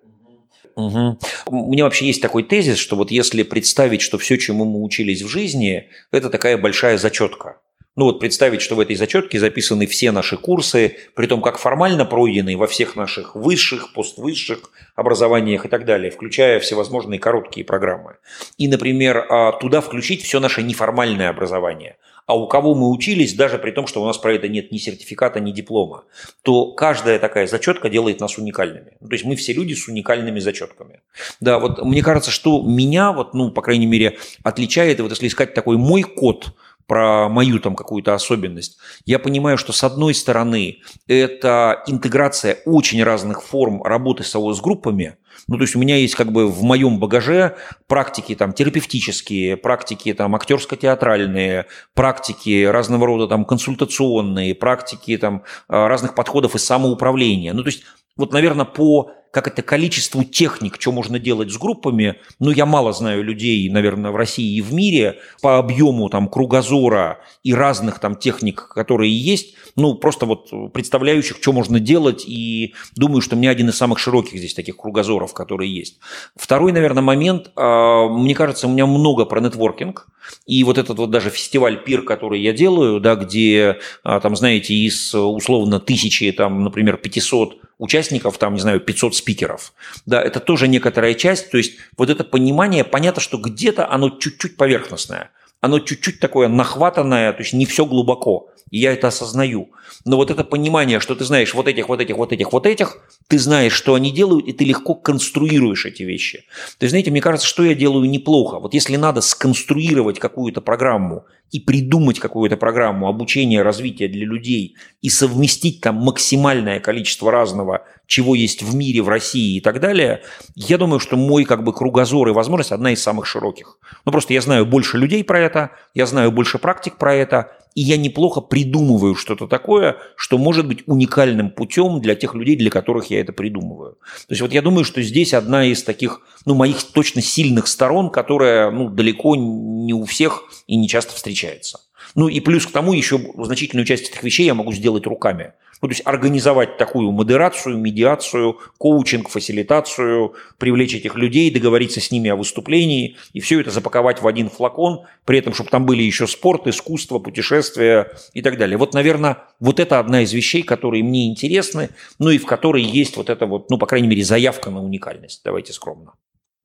Speaker 2: Угу. У меня вообще есть такой тезис, что вот если представить, что все, чему мы учились в жизни, это такая большая зачетка. Ну вот представить, что в этой зачетке записаны все наши курсы, при том как формально пройденные во всех наших высших, поствысших образованиях и так далее, включая всевозможные короткие программы. И, например, а, туда включить все наше неформальное образование. а у кого мы учились, даже при том, что у нас про это нет ни сертификата, ни диплома, то каждая такая зачетка делает нас уникальными. Ну, то есть мы все люди с уникальными зачетками. Да, вот мне кажется, что меня, вот, ну, по крайней мере, отличает, вот если искать такой мой код, про мою там какую-то особенность, я понимаю, что с одной стороны это интеграция очень разных форм работы с АОС-группами, ну, то есть у меня есть как бы в моем багаже практики там терапевтические, практики там актерско-театральные, практики разного рода там консультационные, практики там а, разных подходов и самоуправления. Ну, то есть вот, наверное, по как это количеству техник, что можно делать с группами, ну, я мало знаю людей, наверное, в России и в мире по объему там кругозора и разных там техник, которые есть, ну, просто вот представляющих, что можно делать, и думаю, что меня один из самых широких здесь таких кругозоров, которые есть. Второй, наверное, момент, а, мне кажется, у меня много про нетворкинг, и вот этот вот даже фестиваль пир, который я делаю, да, где, а, там, знаете, из условно тысячи, там, например, 500 участников, там, не знаю, 500 спикеров. Да, это тоже некоторая часть. То есть вот это понимание, понятно, что где-то оно чуть-чуть поверхностное. Оно чуть-чуть такое нахватанное, то есть не все глубоко. И я это осознаю. Но вот это понимание, что ты знаешь вот этих, вот этих, вот этих, вот этих, ты знаешь, что они делают, и ты легко конструируешь эти вещи. То есть, знаете, мне кажется, что я делаю неплохо. Вот если надо сконструировать какую-то программу и придумать какую-то программу обучения, развития для людей и совместить там максимальное количество разного, чего есть в мире, в России и так далее, я думаю, что мой как бы кругозор и возможность одна из самых широких. Ну просто я знаю больше людей про это, я знаю больше практик про это, и я неплохо придумываю что-то такое, что может быть уникальным путем для тех людей, для которых я это придумываю. То есть вот я думаю, что здесь одна из таких, ну, моих точно сильных сторон, которая, ну, далеко не у всех и не часто встречается. Ну и плюс к тому еще значительную часть этих вещей я могу сделать руками. Ну, то есть организовать такую модерацию, медиацию, коучинг, фасилитацию, привлечь этих людей, договориться с ними о выступлении и все это запаковать в один флакон, при этом, чтобы там были еще спорт, искусство, путешествия и так далее. Вот, наверное, вот это одна из вещей, которые мне интересны, ну и в которой есть вот эта вот, ну, по крайней мере, заявка на уникальность. Давайте скромно.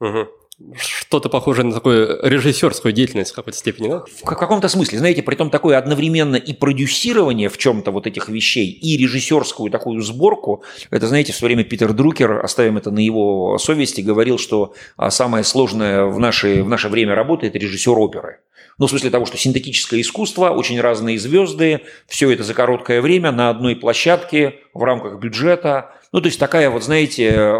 Speaker 1: Угу что-то похожее на такую режиссерскую деятельность в какой-то степени, да?
Speaker 2: В каком-то смысле, знаете, при том такое одновременно и продюсирование в чем-то вот этих вещей, и режиссерскую такую сборку. Это, знаете, в свое время Питер Друкер, оставим это на его совести, говорил, что а, самое сложное в наше, в наше время работы – это режиссер оперы. Ну, в смысле того, что синтетическое искусство, очень разные звезды, все это за короткое время на одной площадке в рамках бюджета. Ну, то есть такая вот, знаете,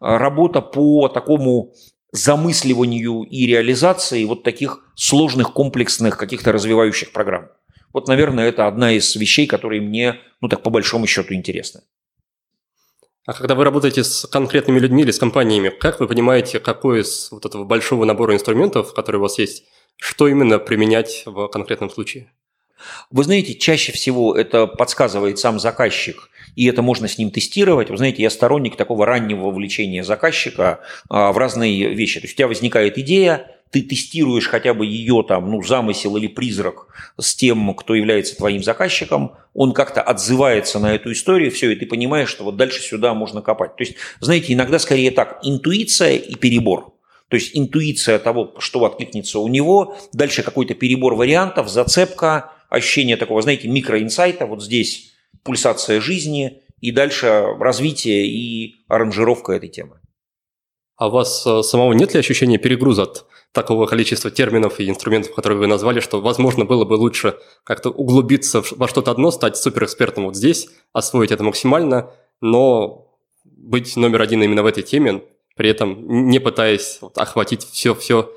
Speaker 2: работа по такому замысливанию и реализации вот таких сложных, комплексных, каких-то развивающих программ. Вот, наверное, это одна из вещей, которые мне, ну так по большому счету, интересны.
Speaker 1: А когда вы работаете с конкретными людьми или с компаниями, как вы понимаете, какой из вот этого большого набора инструментов, которые у вас есть, что именно применять в конкретном случае?
Speaker 2: Вы знаете, чаще всего это подсказывает сам заказчик, и это можно с ним тестировать. Вы знаете, я сторонник такого раннего вовлечения заказчика а, в разные вещи. То есть у тебя возникает идея, ты тестируешь хотя бы ее там, ну, замысел или призрак с тем, кто является твоим заказчиком, он как-то отзывается на эту историю, все, и ты понимаешь, что вот дальше сюда можно копать. То есть, знаете, иногда скорее так, интуиция и перебор. То есть интуиция того, что откликнется у него, дальше какой-то перебор вариантов, зацепка, ощущение такого, знаете, микроинсайта, вот здесь пульсация жизни и дальше развитие и аранжировка этой темы.
Speaker 1: А у вас э, самого нет ли ощущения перегруза от такого количества терминов и инструментов, которые вы назвали, что, возможно, было бы лучше как-то углубиться во что-то одно, стать суперэкспертом вот здесь, освоить это максимально, но быть номер один именно в этой теме, при этом не пытаясь охватить все-все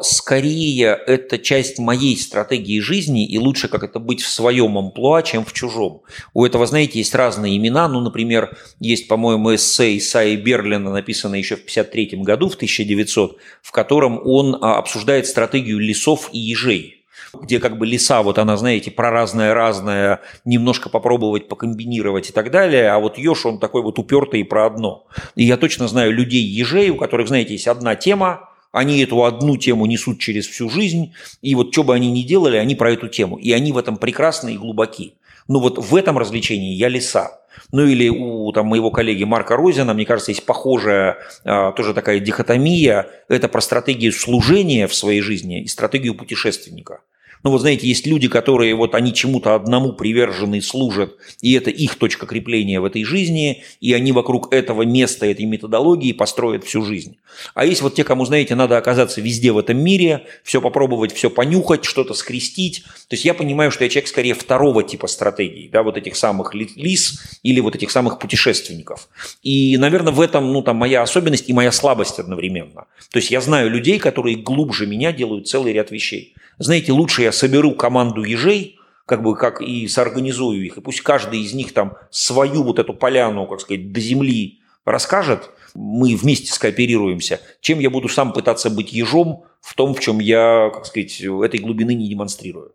Speaker 2: Скорее, это часть моей стратегии жизни, и лучше как это быть в своем амплуа, чем в чужом. У этого, знаете, есть разные имена. Ну, например, есть, по-моему, эссе Исаи Берлина, написанное еще в 1953 году, в 1900, в котором он а, обсуждает стратегию лесов и ежей где как бы леса, вот она, знаете, про разное-разное, немножко попробовать покомбинировать и так далее, а вот еж, он такой вот упертый про одно. И я точно знаю людей-ежей, у которых, знаете, есть одна тема, они эту одну тему несут через всю жизнь, и вот что бы они ни делали, они про эту тему. И они в этом прекрасны и глубоки. Ну вот в этом развлечении я лиса. Ну или у там, моего коллеги Марка Розина, мне кажется, есть похожая а, тоже такая дихотомия. Это про стратегию служения в своей жизни и стратегию путешественника. Ну вот знаете, есть люди, которые вот они чему-то одному привержены, служат, и это их точка крепления в этой жизни, и они вокруг этого места, этой методологии построят всю жизнь. А есть вот те, кому, знаете, надо оказаться везде в этом мире, все попробовать, все понюхать, что-то скрестить. То есть я понимаю, что я человек скорее второго типа стратегий, да, вот этих самых лис или вот этих самых путешественников. И, наверное, в этом, ну, там, моя особенность и моя слабость одновременно. То есть я знаю людей, которые глубже меня делают целый ряд вещей. Знаете, лучше я соберу команду ежей, как бы как и соорганизую их, и пусть каждый из них там свою вот эту поляну, как сказать, до земли расскажет, мы вместе скооперируемся, чем я буду сам пытаться быть ежом в том, в чем я, как сказать, этой глубины не демонстрирую.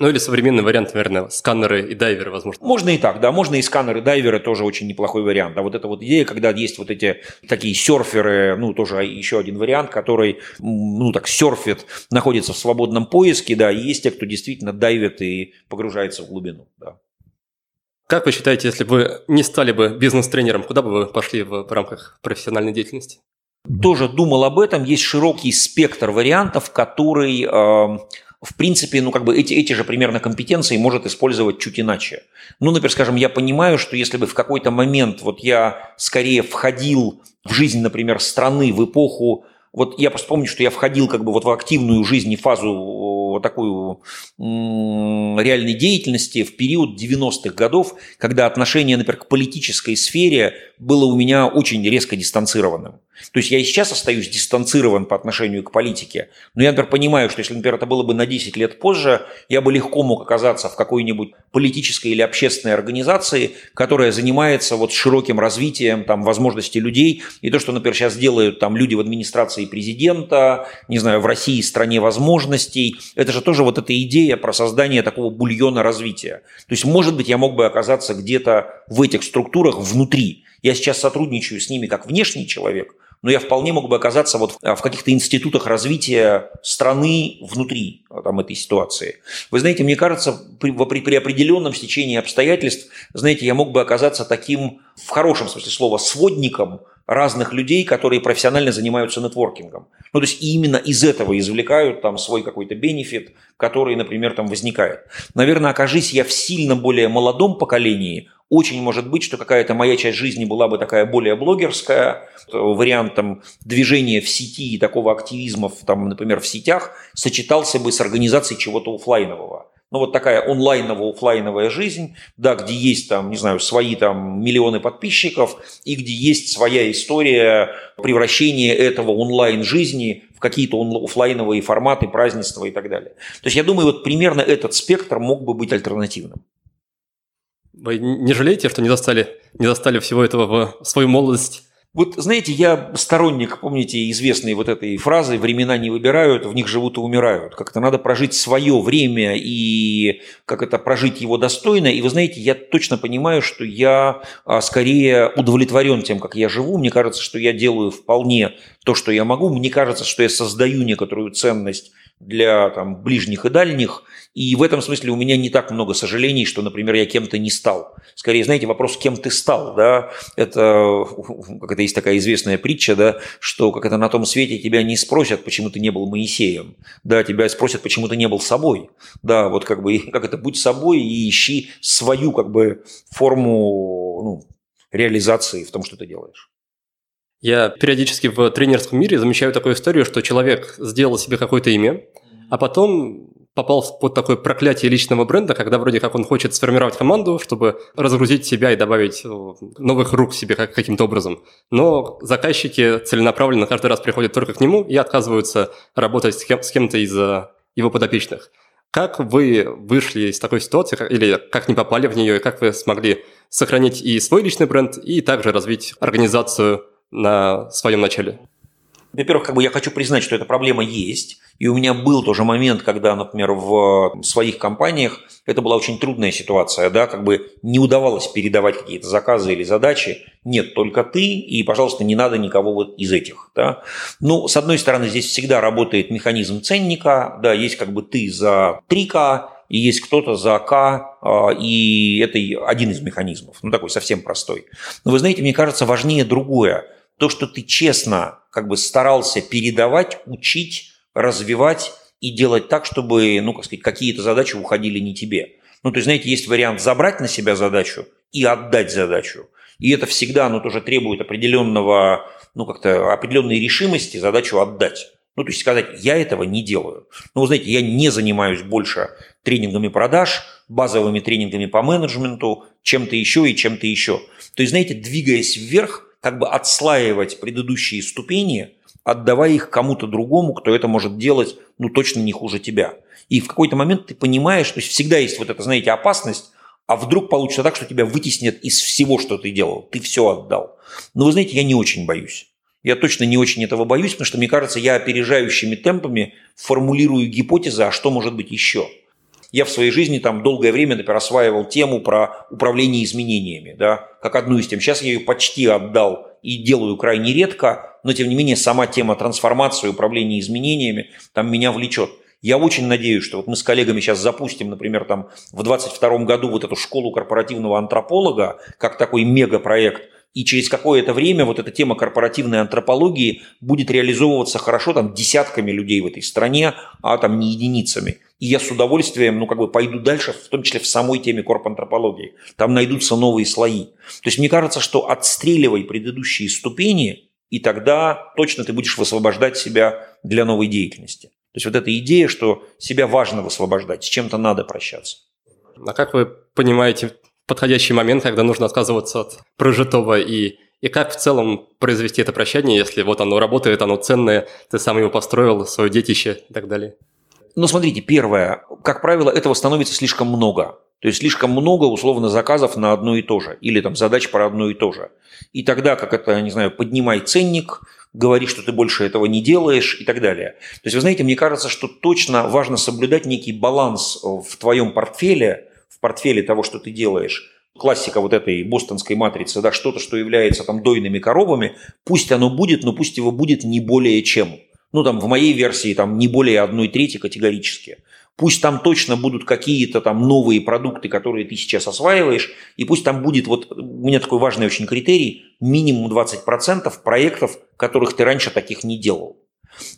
Speaker 1: Ну или современный вариант, наверное, сканеры и дайверы, возможно.
Speaker 2: Можно и так, да, можно и сканеры, дайверы тоже очень неплохой вариант. А вот эта вот идея, когда есть вот эти такие серферы, ну тоже еще один вариант, который, ну так, серфит, находится в свободном поиске, да, и есть те, кто действительно дайвит и погружается в глубину, да.
Speaker 1: Как вы считаете, если бы вы не стали бы бизнес-тренером, куда бы вы пошли в, в рамках профессиональной деятельности?
Speaker 2: Тоже думал об этом. Есть широкий спектр вариантов, который э, в принципе, ну, как бы эти, эти же примерно компетенции может использовать чуть иначе. Ну, например, скажем, я понимаю, что если бы в какой-то момент вот я скорее входил в жизнь, например, страны в эпоху вот я просто помню, что я входил как бы вот в активную жизнь и фазу такую реальной деятельности в период 90-х годов, когда отношение, например, к политической сфере было у меня очень резко дистанцированным. То есть я и сейчас остаюсь дистанцирован по отношению к политике, но я, например, понимаю, что если, например, это было бы на 10 лет позже, я бы легко мог оказаться в какой-нибудь политической или общественной организации, которая занимается вот широким развитием там, возможностей людей. И то, что, например, сейчас делают там люди в администрации президента, не знаю, в России стране возможностей, это же тоже вот эта идея про создание такого бульона развития. То есть, может быть, я мог бы оказаться где-то в этих структурах внутри. Я сейчас сотрудничаю с ними как внешний человек, но я вполне мог бы оказаться вот в каких-то институтах развития страны внутри там, этой ситуации. Вы знаете, мне кажется, при, при определенном стечении обстоятельств, знаете, я мог бы оказаться таким, в хорошем смысле слова, сводником разных людей, которые профессионально занимаются нетворкингом. Ну, то есть именно из этого извлекают там свой какой-то бенефит, который, например, там возникает. Наверное, окажись я в сильно более молодом поколении, очень может быть, что какая-то моя часть жизни была бы такая более блогерская, вариант там, движения в сети и такого активизма, там, например, в сетях, сочетался бы с организацией чего-то офлайнового. Ну, вот такая онлайново-офлайновая жизнь, да, где есть там, не знаю, свои там миллионы подписчиков и где есть своя история превращения этого онлайн-жизни в какие-то офлайновые форматы, празднества и так далее. То есть я думаю, вот примерно этот спектр мог бы быть альтернативным.
Speaker 1: Вы не жалеете, что не застали, не застали всего этого в свою молодость?
Speaker 2: Вот знаете, я сторонник, помните, известной вот этой фразы «времена не выбирают, в них живут и умирают». Как-то надо прожить свое время и как это прожить его достойно. И вы знаете, я точно понимаю, что я а, скорее удовлетворен тем, как я живу. Мне кажется, что я делаю вполне то, что я могу. Мне кажется, что я создаю некоторую ценность для там, ближних и дальних. И в этом смысле у меня не так много сожалений, что, например, я кем-то не стал. Скорее, знаете, вопрос, кем ты стал, да, это, как это есть такая известная притча, да, что как это на том свете тебя не спросят, почему ты не был Моисеем, да, тебя спросят, почему ты не был собой, да, вот как бы, <laughs> как это, будь собой и ищи свою, как бы, форму, ну, реализации в том, что ты делаешь.
Speaker 1: Я периодически в тренерском мире замечаю такую историю, что человек сделал себе какое-то имя, а потом попал под такое проклятие личного бренда, когда вроде как он хочет сформировать команду, чтобы разгрузить себя и добавить э, новых рук себе каким-то образом. Но заказчики целенаправленно каждый раз приходят только к нему и отказываются работать с, кем- с кем-то из э, его подопечных. Как вы вышли из такой ситуации, или как не попали в нее, и как вы смогли сохранить и свой личный бренд, и также развить организацию на своем начале?
Speaker 2: Во-первых, как бы я хочу признать, что эта проблема есть. И у меня был тоже момент, когда, например, в своих компаниях это была очень трудная ситуация, да, как бы не удавалось передавать какие-то заказы или задачи. Нет, только ты, и, пожалуйста, не надо никого вот из этих, да. Ну, с одной стороны, здесь всегда работает механизм ценника, да, есть как бы ты за 3К, и есть кто-то за К, а, и это один из механизмов, ну такой совсем простой. Но вы знаете, мне кажется, важнее другое – то, что ты честно как бы старался передавать, учить, развивать и делать так, чтобы, ну, как сказать, какие-то задачи уходили не тебе. Ну, то есть, знаете, есть вариант забрать на себя задачу и отдать задачу. И это всегда, ну, тоже требует определенного, ну, как-то определенной решимости задачу отдать. Ну, то есть сказать, я этого не делаю. Ну, вы знаете, я не занимаюсь больше тренингами продаж, базовыми тренингами по менеджменту, чем-то еще и чем-то еще. То есть, знаете, двигаясь вверх, как бы отслаивать предыдущие ступени, отдавая их кому-то другому, кто это может делать, ну, точно не хуже тебя. И в какой-то момент ты понимаешь, то есть всегда есть вот эта, знаете, опасность, а вдруг получится так, что тебя вытеснят из всего, что ты делал. Ты все отдал. Но вы знаете, я не очень боюсь. Я точно не очень этого боюсь, потому что, мне кажется, я опережающими темпами формулирую гипотезы, а что может быть еще. Я в своей жизни там долгое время, например, осваивал тему про управление изменениями, да, как одну из тем. Сейчас я ее почти отдал и делаю крайне редко, но тем не менее сама тема трансформации, управления изменениями там меня влечет. Я очень надеюсь, что вот мы с коллегами сейчас запустим, например, там в 2022 году вот эту школу корпоративного антрополога, как такой мегапроект, и через какое-то время вот эта тема корпоративной антропологии будет реализовываться хорошо там десятками людей в этой стране, а там не единицами. И я с удовольствием, ну, как бы пойду дальше, в том числе в самой теме корпантропологии. Там найдутся новые слои. То есть мне кажется, что отстреливай предыдущие ступени, и тогда точно ты будешь высвобождать себя для новой деятельности. То есть вот эта идея, что себя важно высвобождать, с чем-то надо прощаться.
Speaker 1: А как вы понимаете подходящий момент, когда нужно отказываться от прожитого и и как в целом произвести это прощание, если вот оно работает, оно ценное, ты сам его построил, свое детище и так далее?
Speaker 2: Ну, смотрите, первое, как правило, этого становится слишком много. То есть слишком много условно заказов на одно и то же, или там задач про одно и то же. И тогда, как это, не знаю, поднимай ценник, говори, что ты больше этого не делаешь и так далее. То есть, вы знаете, мне кажется, что точно важно соблюдать некий баланс в твоем портфеле, портфеле того, что ты делаешь, классика вот этой бостонской матрицы, да, что-то, что является там дойными коровами, пусть оно будет, но пусть его будет не более чем. Ну, там, в моей версии, там, не более одной трети категорически. Пусть там точно будут какие-то там новые продукты, которые ты сейчас осваиваешь, и пусть там будет, вот у меня такой важный очень критерий, минимум 20% проектов, которых ты раньше таких не делал.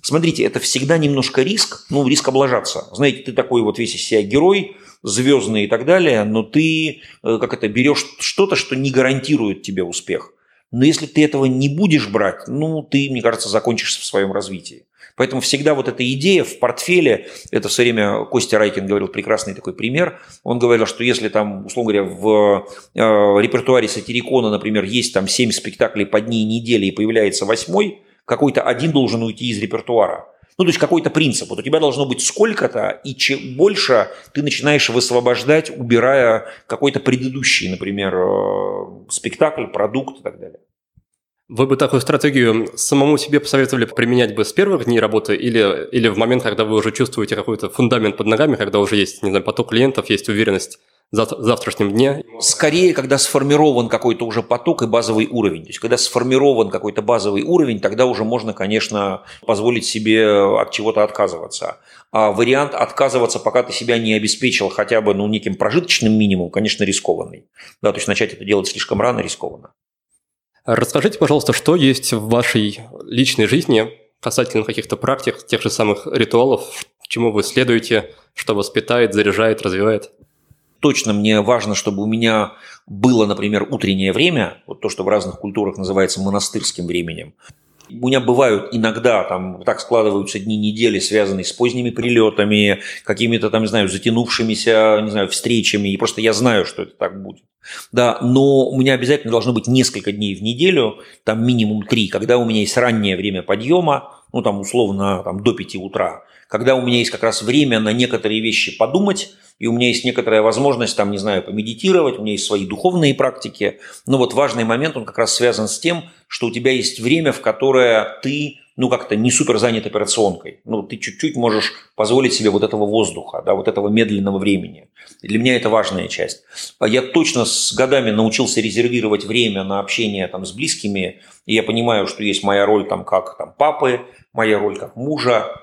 Speaker 2: Смотрите, это всегда немножко риск, ну, риск облажаться. Знаете, ты такой вот весь из себя герой, звездный и так далее, но ты, э, как это, берешь что-то, что не гарантирует тебе успех. Но если ты этого не будешь брать, ну, ты, мне кажется, закончишься в своем развитии. Поэтому всегда вот эта идея в портфеле, это все время Костя Райкин говорил прекрасный такой пример, он говорил, что если там, условно говоря, в э, репертуаре сатирикона, например, есть там 7 спектаклей по дни и недели и появляется восьмой, какой-то один должен уйти из репертуара. Ну, то есть какой-то принцип. Вот у тебя должно быть сколько-то, и чем больше ты начинаешь высвобождать, убирая какой-то предыдущий, например, э, спектакль, продукт и так далее.
Speaker 1: Вы бы такую стратегию самому себе посоветовали применять бы с первых дней работы или, или в момент, когда вы уже чувствуете какой-то фундамент под ногами, когда уже есть, не знаю, поток клиентов, есть уверенность в завтрашнем дне?
Speaker 2: Скорее, когда сформирован какой-то уже поток и базовый уровень. То есть, когда сформирован какой-то базовый уровень, тогда уже можно, конечно, позволить себе от чего-то отказываться. А вариант отказываться, пока ты себя не обеспечил хотя бы ну, неким прожиточным минимумом, конечно, рискованный. Да, то есть начать это делать слишком рано рискованно.
Speaker 1: Расскажите, пожалуйста, что есть в вашей личной жизни касательно каких-то практик, тех же самых ритуалов, чему вы следуете, что воспитает, заряжает, развивает?
Speaker 2: Точно мне важно, чтобы у меня было, например, утреннее время, вот то, что в разных культурах называется монастырским временем. У меня бывают иногда, там, так складываются дни недели, связанные с поздними прилетами, какими-то там, не знаю, затянувшимися, не знаю, встречами, и просто я знаю, что это так будет. Да, но у меня обязательно должно быть несколько дней в неделю, там минимум три, когда у меня есть раннее время подъема, ну, там, условно, там, до 5 утра, когда у меня есть как раз время на некоторые вещи подумать, и у меня есть некоторая возможность, там, не знаю, помедитировать, у меня есть свои духовные практики. Но вот важный момент, он как раз связан с тем, что у тебя есть время, в которое ты ну, как-то не супер занят операционкой. Ну, ты чуть-чуть можешь позволить себе вот этого воздуха, да, вот этого медленного времени. И для меня это важная часть. А я точно с годами научился резервировать время на общение там, с близкими, и я понимаю, что есть моя роль там, как там, папы, моя роль как мужа,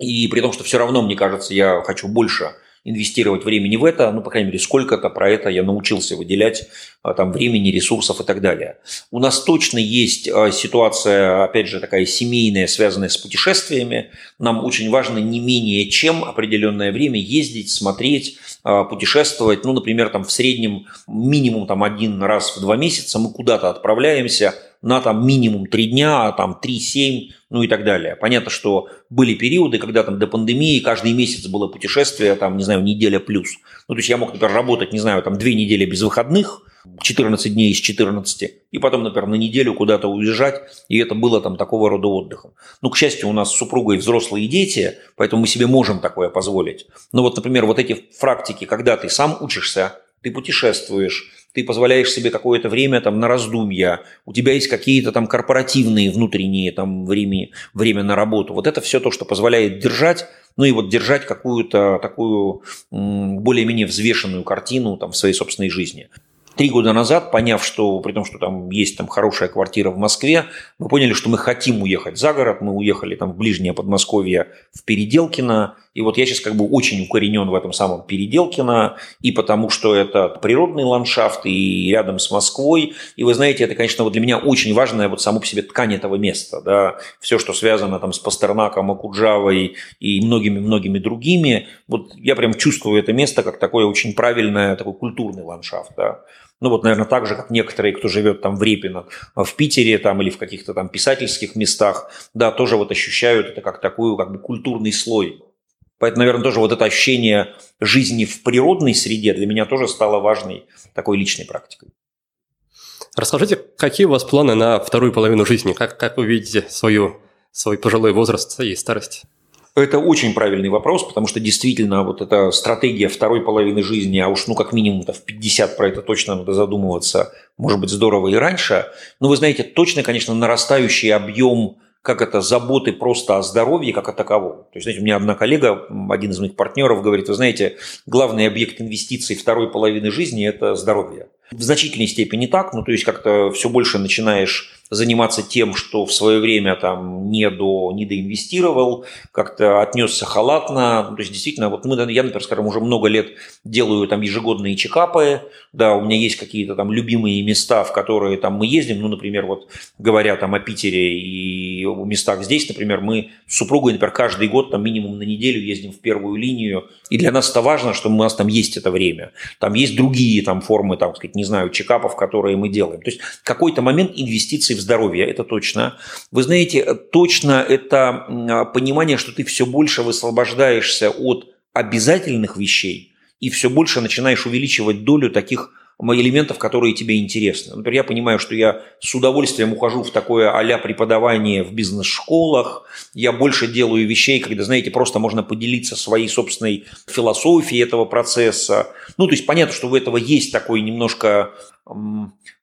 Speaker 2: и при том, что все равно, мне кажется, я хочу больше инвестировать времени в это, ну, по крайней мере, сколько-то про это я научился выделять а, там времени, ресурсов и так далее. У нас точно есть а, ситуация, опять же, такая семейная, связанная с путешествиями. Нам очень важно не менее чем определенное время ездить, смотреть, а, путешествовать. Ну, например, там в среднем минимум там один раз в два месяца мы куда-то отправляемся – на там минимум 3 дня, а там 3-7, ну и так далее. Понятно, что были периоды, когда там до пандемии каждый месяц было путешествие, там, не знаю, неделя плюс. Ну, то есть я мог, например, работать, не знаю, там 2 недели без выходных, 14 дней из 14, и потом, например, на неделю куда-то уезжать, и это было там такого рода отдыхом. Ну, к счастью, у нас с супругой взрослые дети, поэтому мы себе можем такое позволить. Но вот, например, вот эти практики, когда ты сам учишься, ты путешествуешь, ты позволяешь себе какое-то время там на раздумья, у тебя есть какие-то там корпоративные внутренние там время, время на работу. Вот это все то, что позволяет держать, ну и вот держать какую-то такую более-менее взвешенную картину там в своей собственной жизни. Три года назад, поняв, что при том, что там есть там хорошая квартира в Москве, мы поняли, что мы хотим уехать за город. Мы уехали там в ближнее Подмосковье, в Переделкино. И вот я сейчас как бы очень укоренен в этом самом Переделкино, и потому что это природный ландшафт, и рядом с Москвой. И вы знаете, это, конечно, вот для меня очень важная вот само по себе ткань этого места. Да? Все, что связано там с Пастернаком, Акуджавой и многими-многими другими. Вот я прям чувствую это место как такое очень правильное, такой культурный ландшафт. Да? Ну вот, наверное, так же, как некоторые, кто живет там в Репино, в Питере там или в каких-то там писательских местах, да, тоже вот ощущают это как такой как бы культурный слой. Поэтому, наверное, тоже вот это ощущение жизни в природной среде для меня тоже стало важной такой личной практикой.
Speaker 1: Расскажите, какие у вас планы на вторую половину жизни? Как, как вы видите свою, свой пожилой возраст и старость?
Speaker 2: Это очень правильный вопрос, потому что действительно вот эта стратегия второй половины жизни, а уж ну как минимум в 50 про это точно надо задумываться, может быть здорово и раньше. Но вы знаете, точно, конечно, нарастающий объем как это, заботы просто о здоровье как о таковом. То есть, знаете, у меня одна коллега, один из моих партнеров говорит, вы знаете, главный объект инвестиций второй половины жизни – это здоровье. В значительной степени так, ну то есть как-то все больше начинаешь заниматься тем, что в свое время там не, до, не доинвестировал, как-то отнесся халатно. Ну, то есть действительно, вот мы, я, например, скажем, уже много лет делаю там ежегодные чекапы, да, у меня есть какие-то там любимые места, в которые там мы ездим, ну, например, вот говоря там о Питере и о местах здесь, например, мы с супругой, например, каждый год там минимум на неделю ездим в первую линию, и для нас это важно, что у нас там есть это время. Там есть другие там формы, там, сказать, не знаю, чекапов, которые мы делаем. То есть какой-то момент инвестиций в здоровье, это точно. Вы знаете, точно это понимание, что ты все больше высвобождаешься от обязательных вещей и все больше начинаешь увеличивать долю таких элементов, которые тебе интересны. Например, я понимаю, что я с удовольствием ухожу в такое а преподавание в бизнес-школах. Я больше делаю вещей, когда, знаете, просто можно поделиться своей собственной философией этого процесса. Ну, то есть понятно, что у этого есть такой немножко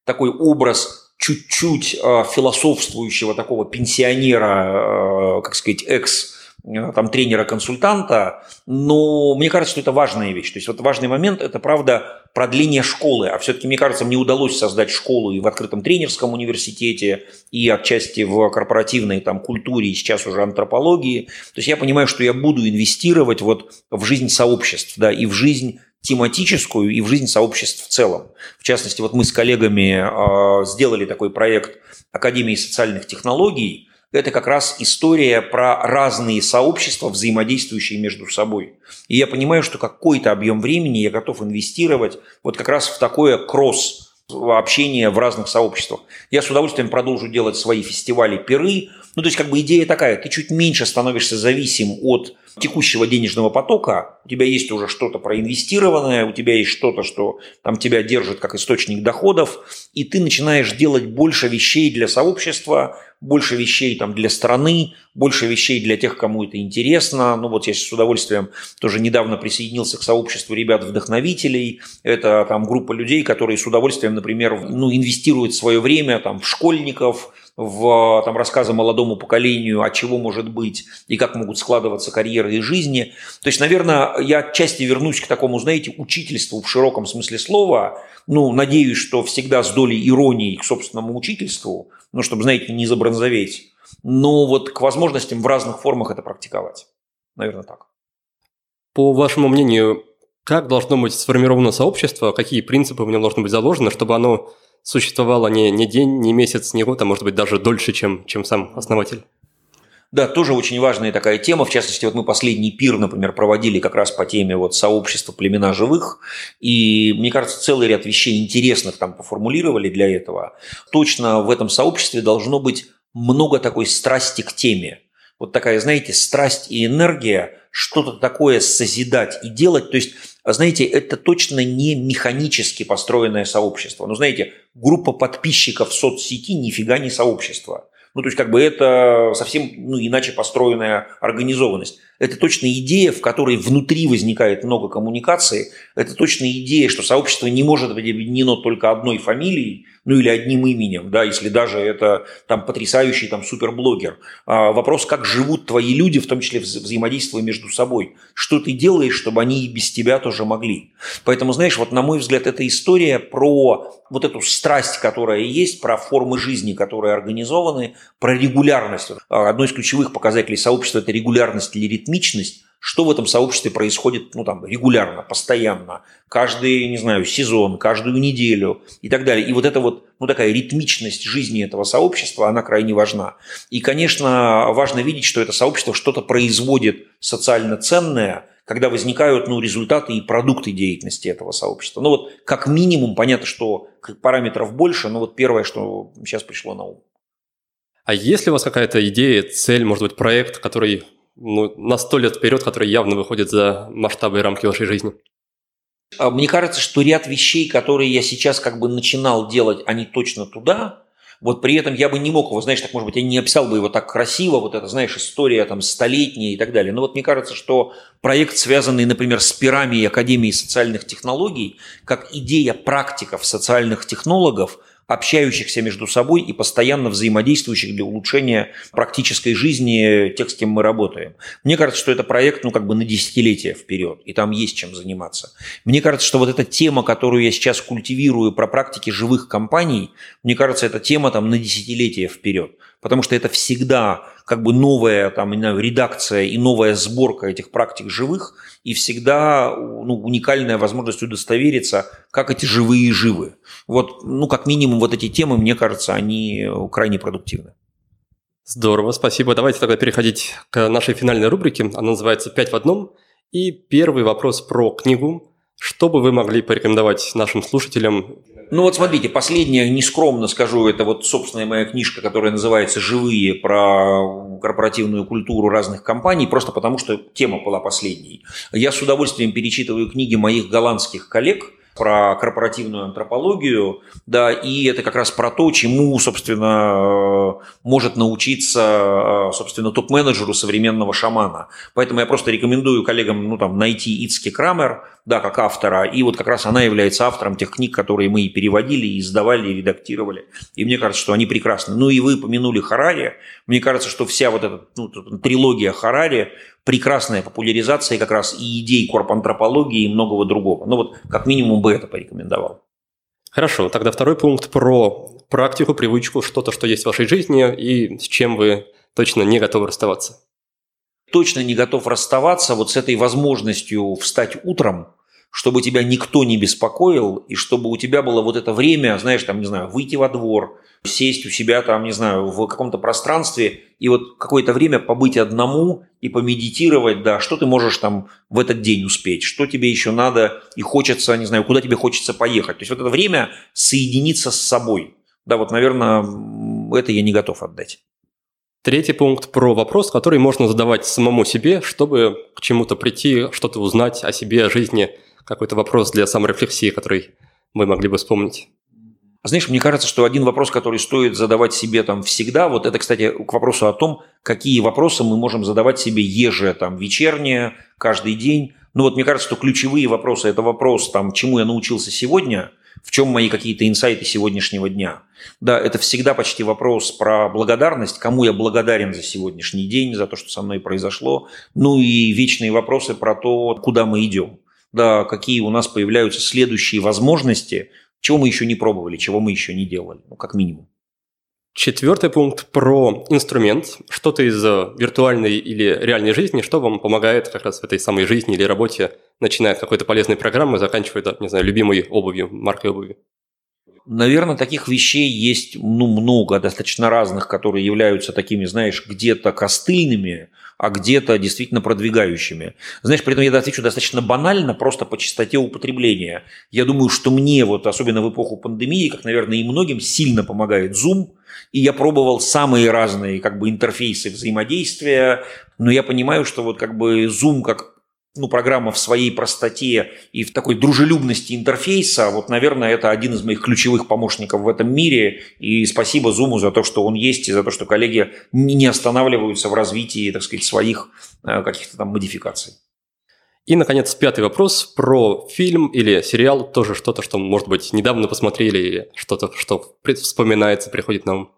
Speaker 2: такой образ чуть-чуть э, философствующего такого пенсионера, э, как сказать, экс там, тренера-консультанта, но мне кажется, что это важная вещь. То есть вот важный момент – это, правда, продление школы. А все-таки, мне кажется, мне удалось создать школу и в открытом тренерском университете, и отчасти в корпоративной там, культуре, и сейчас уже антропологии. То есть я понимаю, что я буду инвестировать вот в жизнь сообществ, да, и в жизнь тематическую и в жизнь сообществ в целом. В частности, вот мы с коллегами а, сделали такой проект Академии социальных технологий. Это как раз история про разные сообщества, взаимодействующие между собой. И я понимаю, что какой-то объем времени я готов инвестировать вот как раз в такое кросс общение в разных сообществах. Я с удовольствием продолжу делать свои фестивали, пиры. Ну, то есть, как бы идея такая, ты чуть меньше становишься зависим от текущего денежного потока, у тебя есть уже что-то проинвестированное, у тебя есть что-то, что там тебя держит как источник доходов, и ты начинаешь делать больше вещей для сообщества, больше вещей там для страны, больше вещей для тех, кому это интересно. Ну вот я с удовольствием тоже недавно присоединился к сообществу ребят-вдохновителей. Это там группа людей, которые с удовольствием, например, ну, инвестируют свое время там, в школьников, в там, рассказы молодому поколению, о чего может быть и как могут складываться карьеры и жизни. То есть, наверное, я отчасти вернусь к такому, знаете, учительству в широком смысле слова. Ну, надеюсь, что всегда с долей иронии к собственному учительству, ну, чтобы, знаете, не забронзоветь. Но вот к возможностям в разных формах это практиковать. Наверное, так.
Speaker 1: По вашему мнению, Как должно быть сформировано сообщество, какие принципы в нем должны быть заложены, чтобы оно существовало не, не день, не месяц, не год, а может быть даже дольше, чем, чем сам основатель?
Speaker 2: Да, тоже очень важная такая тема. В частности, вот мы последний пир, например, проводили как раз по теме вот сообщества племена живых. И, мне кажется, целый ряд вещей интересных там поформулировали для этого. Точно в этом сообществе должно быть много такой страсти к теме. Вот такая, знаете, страсть и энергия, что-то такое созидать и делать. То есть, знаете, это точно не механически построенное сообщество. Но, знаете, группа подписчиков в соцсети нифига не сообщество. Ну, то есть, как бы это совсем ну, иначе построенная организованность. Это точно идея, в которой внутри возникает много коммуникации. Это точно идея, что сообщество не может быть объединено только одной фамилией, ну или одним именем, да, если даже это там потрясающий там суперблогер. А вопрос, как живут твои люди, в том числе вза взаимодействуя между собой. Что ты делаешь, чтобы они и без тебя тоже могли. Поэтому, знаешь, вот на мой взгляд, эта история про вот эту страсть, которая есть, про формы жизни, которые организованы, про регулярность. Одно из ключевых показателей сообщества – это регулярность или ритмичность что в этом сообществе происходит ну, там, регулярно, постоянно, каждый, не знаю, сезон, каждую неделю и так далее. И вот эта вот ну, такая ритмичность жизни этого сообщества, она крайне важна. И, конечно, важно видеть, что это сообщество что-то производит социально ценное, когда возникают ну, результаты и продукты деятельности этого сообщества. Ну вот как минимум понятно, что параметров больше, но вот первое, что сейчас пришло на ум.
Speaker 1: А есть ли у вас какая-то идея, цель, может быть, проект, который ну, на сто лет вперед, который явно выходит за масштабы и рамки вашей жизни?
Speaker 2: А, мне кажется, что ряд вещей, которые я сейчас как бы начинал делать, они точно туда. Вот при этом я бы не мог его, знаешь, так, может быть, я не описал бы его так красиво, вот это, знаешь, история там столетняя и так далее. Но вот мне кажется, что проект, связанный, например, с пирами и Академией социальных технологий, как идея практиков социальных технологов – общающихся между собой и постоянно взаимодействующих для улучшения практической жизни тех, с кем мы работаем. Мне кажется, что это проект, ну, как бы на десятилетия вперед, и там есть чем заниматься. Мне кажется, что вот эта тема, которую я сейчас культивирую про практики живых компаний, мне кажется, это тема там на десятилетия вперед потому что это всегда как бы новая там, не знаю, редакция и новая сборка этих практик живых, и всегда ну, уникальная возможность удостовериться, как эти живые живы. Вот, ну, как минимум, вот эти темы, мне кажется, они крайне продуктивны.
Speaker 1: Здорово, спасибо. Давайте тогда переходить к нашей финальной рубрике. Она называется «Пять в одном». И первый вопрос про книгу. Что бы вы могли порекомендовать нашим слушателям
Speaker 2: ну вот смотрите, последнее, нескромно скажу, это вот собственная моя книжка, которая называется «Живые» про корпоративную культуру разных компаний, просто потому что тема была последней. Я с удовольствием перечитываю книги моих голландских коллег – про корпоративную антропологию, да, и это как раз про то, чему, собственно, может научиться, собственно, топ-менеджеру современного шамана. Поэтому я просто рекомендую коллегам, ну, там, найти Ицки Крамер, да, как автора, и вот как раз она является автором тех книг, которые мы и переводили, и издавали, и редактировали. И мне кажется, что они прекрасны. Ну, и вы помянули Харари. Мне кажется, что вся вот эта ну, трилогия Харари прекрасная популяризация как раз и идей корпантропологии и многого другого. Ну вот как минимум бы это порекомендовал.
Speaker 1: Хорошо, тогда второй пункт про практику, привычку, что-то, что есть в вашей жизни и с чем вы точно не готовы расставаться.
Speaker 2: Точно не готов расставаться вот с этой возможностью встать утром, чтобы тебя никто не беспокоил, и чтобы у тебя было вот это время, знаешь, там, не знаю, выйти во двор, сесть у себя там, не знаю, в каком-то пространстве и вот какое-то время побыть одному и помедитировать, да, что ты можешь там в этот день успеть, что тебе еще надо и хочется, не знаю, куда тебе хочется поехать. То есть вот это время соединиться с собой. Да, вот, наверное, это я не готов отдать.
Speaker 1: Третий пункт про вопрос, который можно задавать самому себе, чтобы к чему-то прийти, что-то узнать о себе, о жизни, какой-то вопрос для саморефлексии, который мы могли бы вспомнить.
Speaker 2: Знаешь, мне кажется, что один вопрос, который стоит задавать себе там всегда, вот это, кстати, к вопросу о том, какие вопросы мы можем задавать себе еже, там, вечернее, каждый день. Ну вот мне кажется, что ключевые вопросы – это вопрос, там, чему я научился сегодня, в чем мои какие-то инсайты сегодняшнего дня. Да, это всегда почти вопрос про благодарность, кому я благодарен за сегодняшний день, за то, что со мной произошло. Ну и вечные вопросы про то, куда мы идем да, какие у нас появляются следующие возможности, чего мы еще не пробовали, чего мы еще не делали, ну, как минимум.
Speaker 1: Четвертый пункт про инструмент. Что-то из виртуальной или реальной жизни, что вам помогает как раз в этой самой жизни или работе начиная от какой-то полезной программы, заканчивая, не знаю, любимой обувью, маркой обуви?
Speaker 2: Наверное, таких вещей есть ну, много, достаточно разных, которые являются такими, знаешь, где-то костыльными, а где-то действительно продвигающими. Знаешь, при этом я отвечу достаточно банально, просто по частоте употребления. Я думаю, что мне, вот особенно в эпоху пандемии, как, наверное, и многим, сильно помогает Zoom. И я пробовал самые разные как бы интерфейсы взаимодействия, но я понимаю, что вот как бы Zoom как ну, программа в своей простоте и в такой дружелюбности интерфейса, вот, наверное, это один из моих ключевых помощников в этом мире. И спасибо Zoom за то, что он есть, и за то, что коллеги не останавливаются в развитии, так сказать, своих э, каких-то там модификаций.
Speaker 1: И, наконец, пятый вопрос про фильм или сериал, тоже что-то, что, может быть, недавно посмотрели, или что-то, что вспоминается, приходит на ум.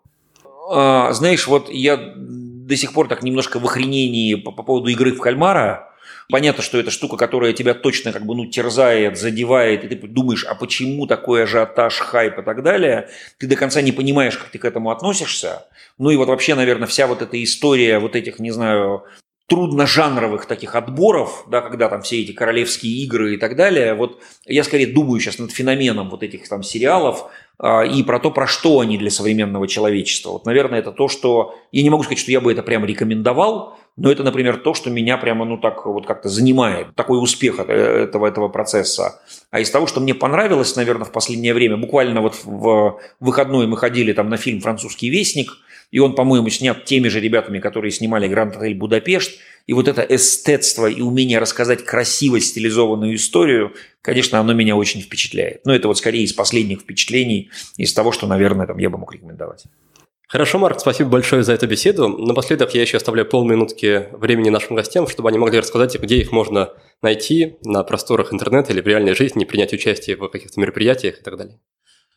Speaker 2: А, знаешь, вот я до сих пор так немножко в охренении по, по поводу игры в кальмара, Понятно, что это штука, которая тебя точно как бы ну, терзает, задевает, и ты думаешь, а почему такой ажиотаж, хайп и так далее. Ты до конца не понимаешь, как ты к этому относишься. Ну и вот вообще, наверное, вся вот эта история вот этих, не знаю, трудножанровых таких отборов, да, когда там все эти королевские игры и так далее, вот я скорее думаю сейчас над феноменом вот этих там сериалов а, и про то, про что они для современного человечества. Вот, наверное, это то, что... Я не могу сказать, что я бы это прям рекомендовал, но это, например, то, что меня прямо, ну, так вот как-то занимает, такой успех этого, этого процесса. А из того, что мне понравилось, наверное, в последнее время, буквально вот в выходной мы ходили там на фильм «Французский вестник», и он, по-моему, снят теми же ребятами, которые снимали «Гранд Отель Будапешт», и вот это эстетство и умение рассказать красиво стилизованную историю, конечно, оно меня очень впечатляет. Но это вот скорее из последних впечатлений, из того, что, наверное, там я бы мог рекомендовать.
Speaker 1: Хорошо, Марк, спасибо большое за эту беседу. Напоследок я еще оставляю полминутки времени нашим гостям, чтобы они могли рассказать, где их можно найти на просторах интернета или в реальной жизни, принять участие в каких-то мероприятиях и так далее.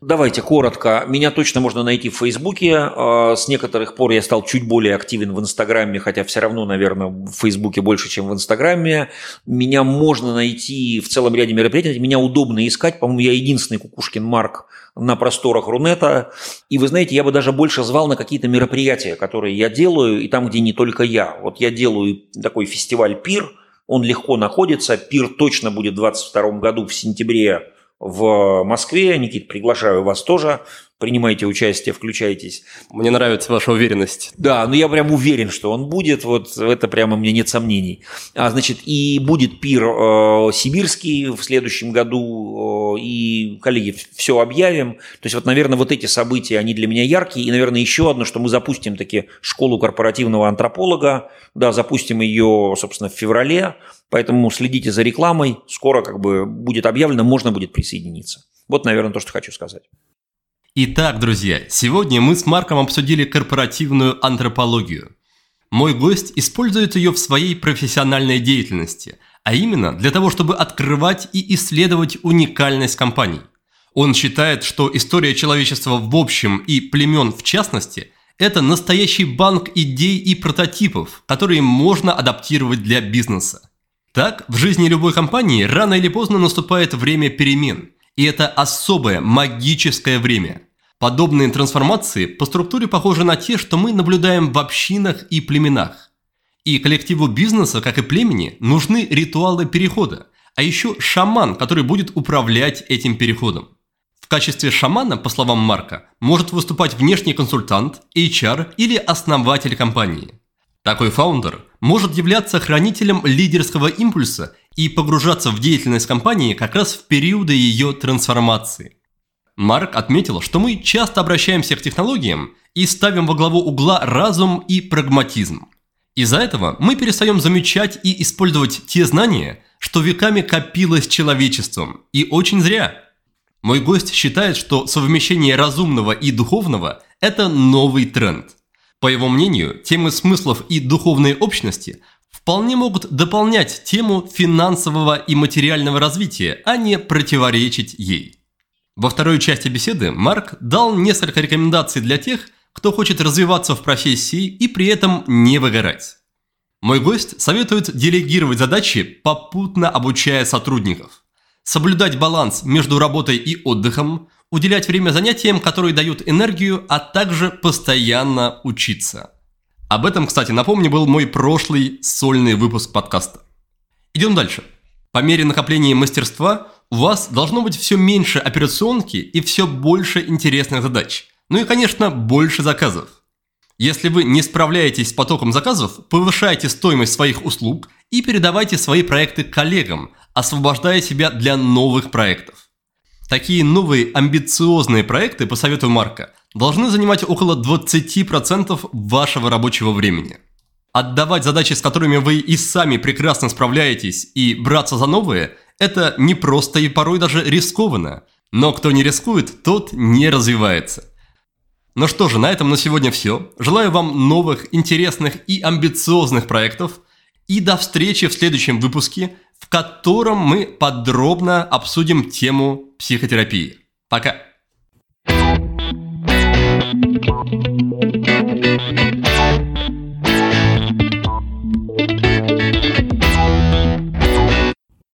Speaker 2: Давайте коротко. Меня точно можно найти в Фейсбуке. А, с некоторых пор я стал чуть более активен в Инстаграме, хотя все равно, наверное, в Фейсбуке больше, чем в Инстаграме. Меня можно найти в целом ряде мероприятий. Меня удобно искать. По-моему, я единственный Кукушкин Марк на просторах Рунета. И вы знаете, я бы даже больше звал на какие-то мероприятия, которые я делаю, и там, где не только я. Вот я делаю такой фестиваль «Пир», он легко находится. «Пир» точно будет в 2022 году в сентябре в Москве. Никит, приглашаю вас тоже. Принимайте участие, включайтесь.
Speaker 1: Мне нравится ваша уверенность.
Speaker 2: Да, ну я прям уверен, что он будет. Вот это прямо мне нет сомнений. А, значит, и будет пир э, сибирский в следующем году. Э, и, коллеги, все объявим. То есть вот, наверное, вот эти события, они для меня яркие. И, наверное, еще одно, что мы запустим таки школу корпоративного антрополога. Да, запустим ее, собственно, в феврале. Поэтому следите за рекламой, скоро как бы будет объявлено, можно будет присоединиться. Вот, наверное, то, что хочу сказать.
Speaker 1: Итак, друзья, сегодня мы с Марком обсудили корпоративную антропологию. Мой гость использует ее в своей профессиональной деятельности, а именно для того, чтобы открывать и исследовать уникальность компаний. Он считает, что история человечества в общем и племен в частности – это настоящий банк идей и прототипов, которые можно адаптировать для бизнеса. Так, в жизни любой компании рано или поздно наступает время перемен. И это особое магическое время. Подобные трансформации по структуре похожи на те, что мы наблюдаем в общинах и племенах. И коллективу бизнеса, как и племени, нужны ритуалы перехода, а еще шаман, который будет управлять этим переходом. В качестве шамана, по словам Марка, может выступать внешний консультант, HR или основатель компании – такой фаундер может являться хранителем лидерского импульса и погружаться в деятельность компании как раз в периоды ее трансформации. Марк отметил, что мы часто обращаемся к технологиям и ставим во главу угла разум и прагматизм. Из-за этого мы перестаем замечать и использовать те знания, что веками копилось человечеством, и очень зря. Мой гость считает, что совмещение разумного и духовного – это новый тренд – по его мнению, темы смыслов и духовной общности вполне могут дополнять тему финансового и материального развития, а не противоречить ей. Во второй части беседы Марк дал несколько рекомендаций для тех, кто хочет развиваться в профессии и при этом не выгорать. Мой гость советует делегировать задачи, попутно обучая сотрудников, соблюдать баланс между работой и отдыхом, уделять время занятиям, которые дают энергию, а также постоянно учиться. Об этом, кстати, напомню, был мой прошлый сольный выпуск подкаста. Идем дальше. По мере накопления мастерства у вас должно быть все меньше операционки и все больше интересных задач. Ну и, конечно, больше заказов. Если вы не справляетесь с потоком заказов, повышайте стоимость своих услуг и передавайте свои проекты коллегам, освобождая себя для новых проектов. Такие новые амбициозные проекты, по совету Марка, должны занимать около 20% вашего рабочего времени. Отдавать задачи, с которыми вы и сами прекрасно справляетесь, и браться за новые – это непросто и порой даже рискованно. Но кто не рискует, тот не развивается. Ну что же, на этом на сегодня все. Желаю вам новых, интересных и амбициозных проектов. И до встречи в следующем выпуске, в котором мы подробно обсудим тему психотерапии. Пока! Thank you.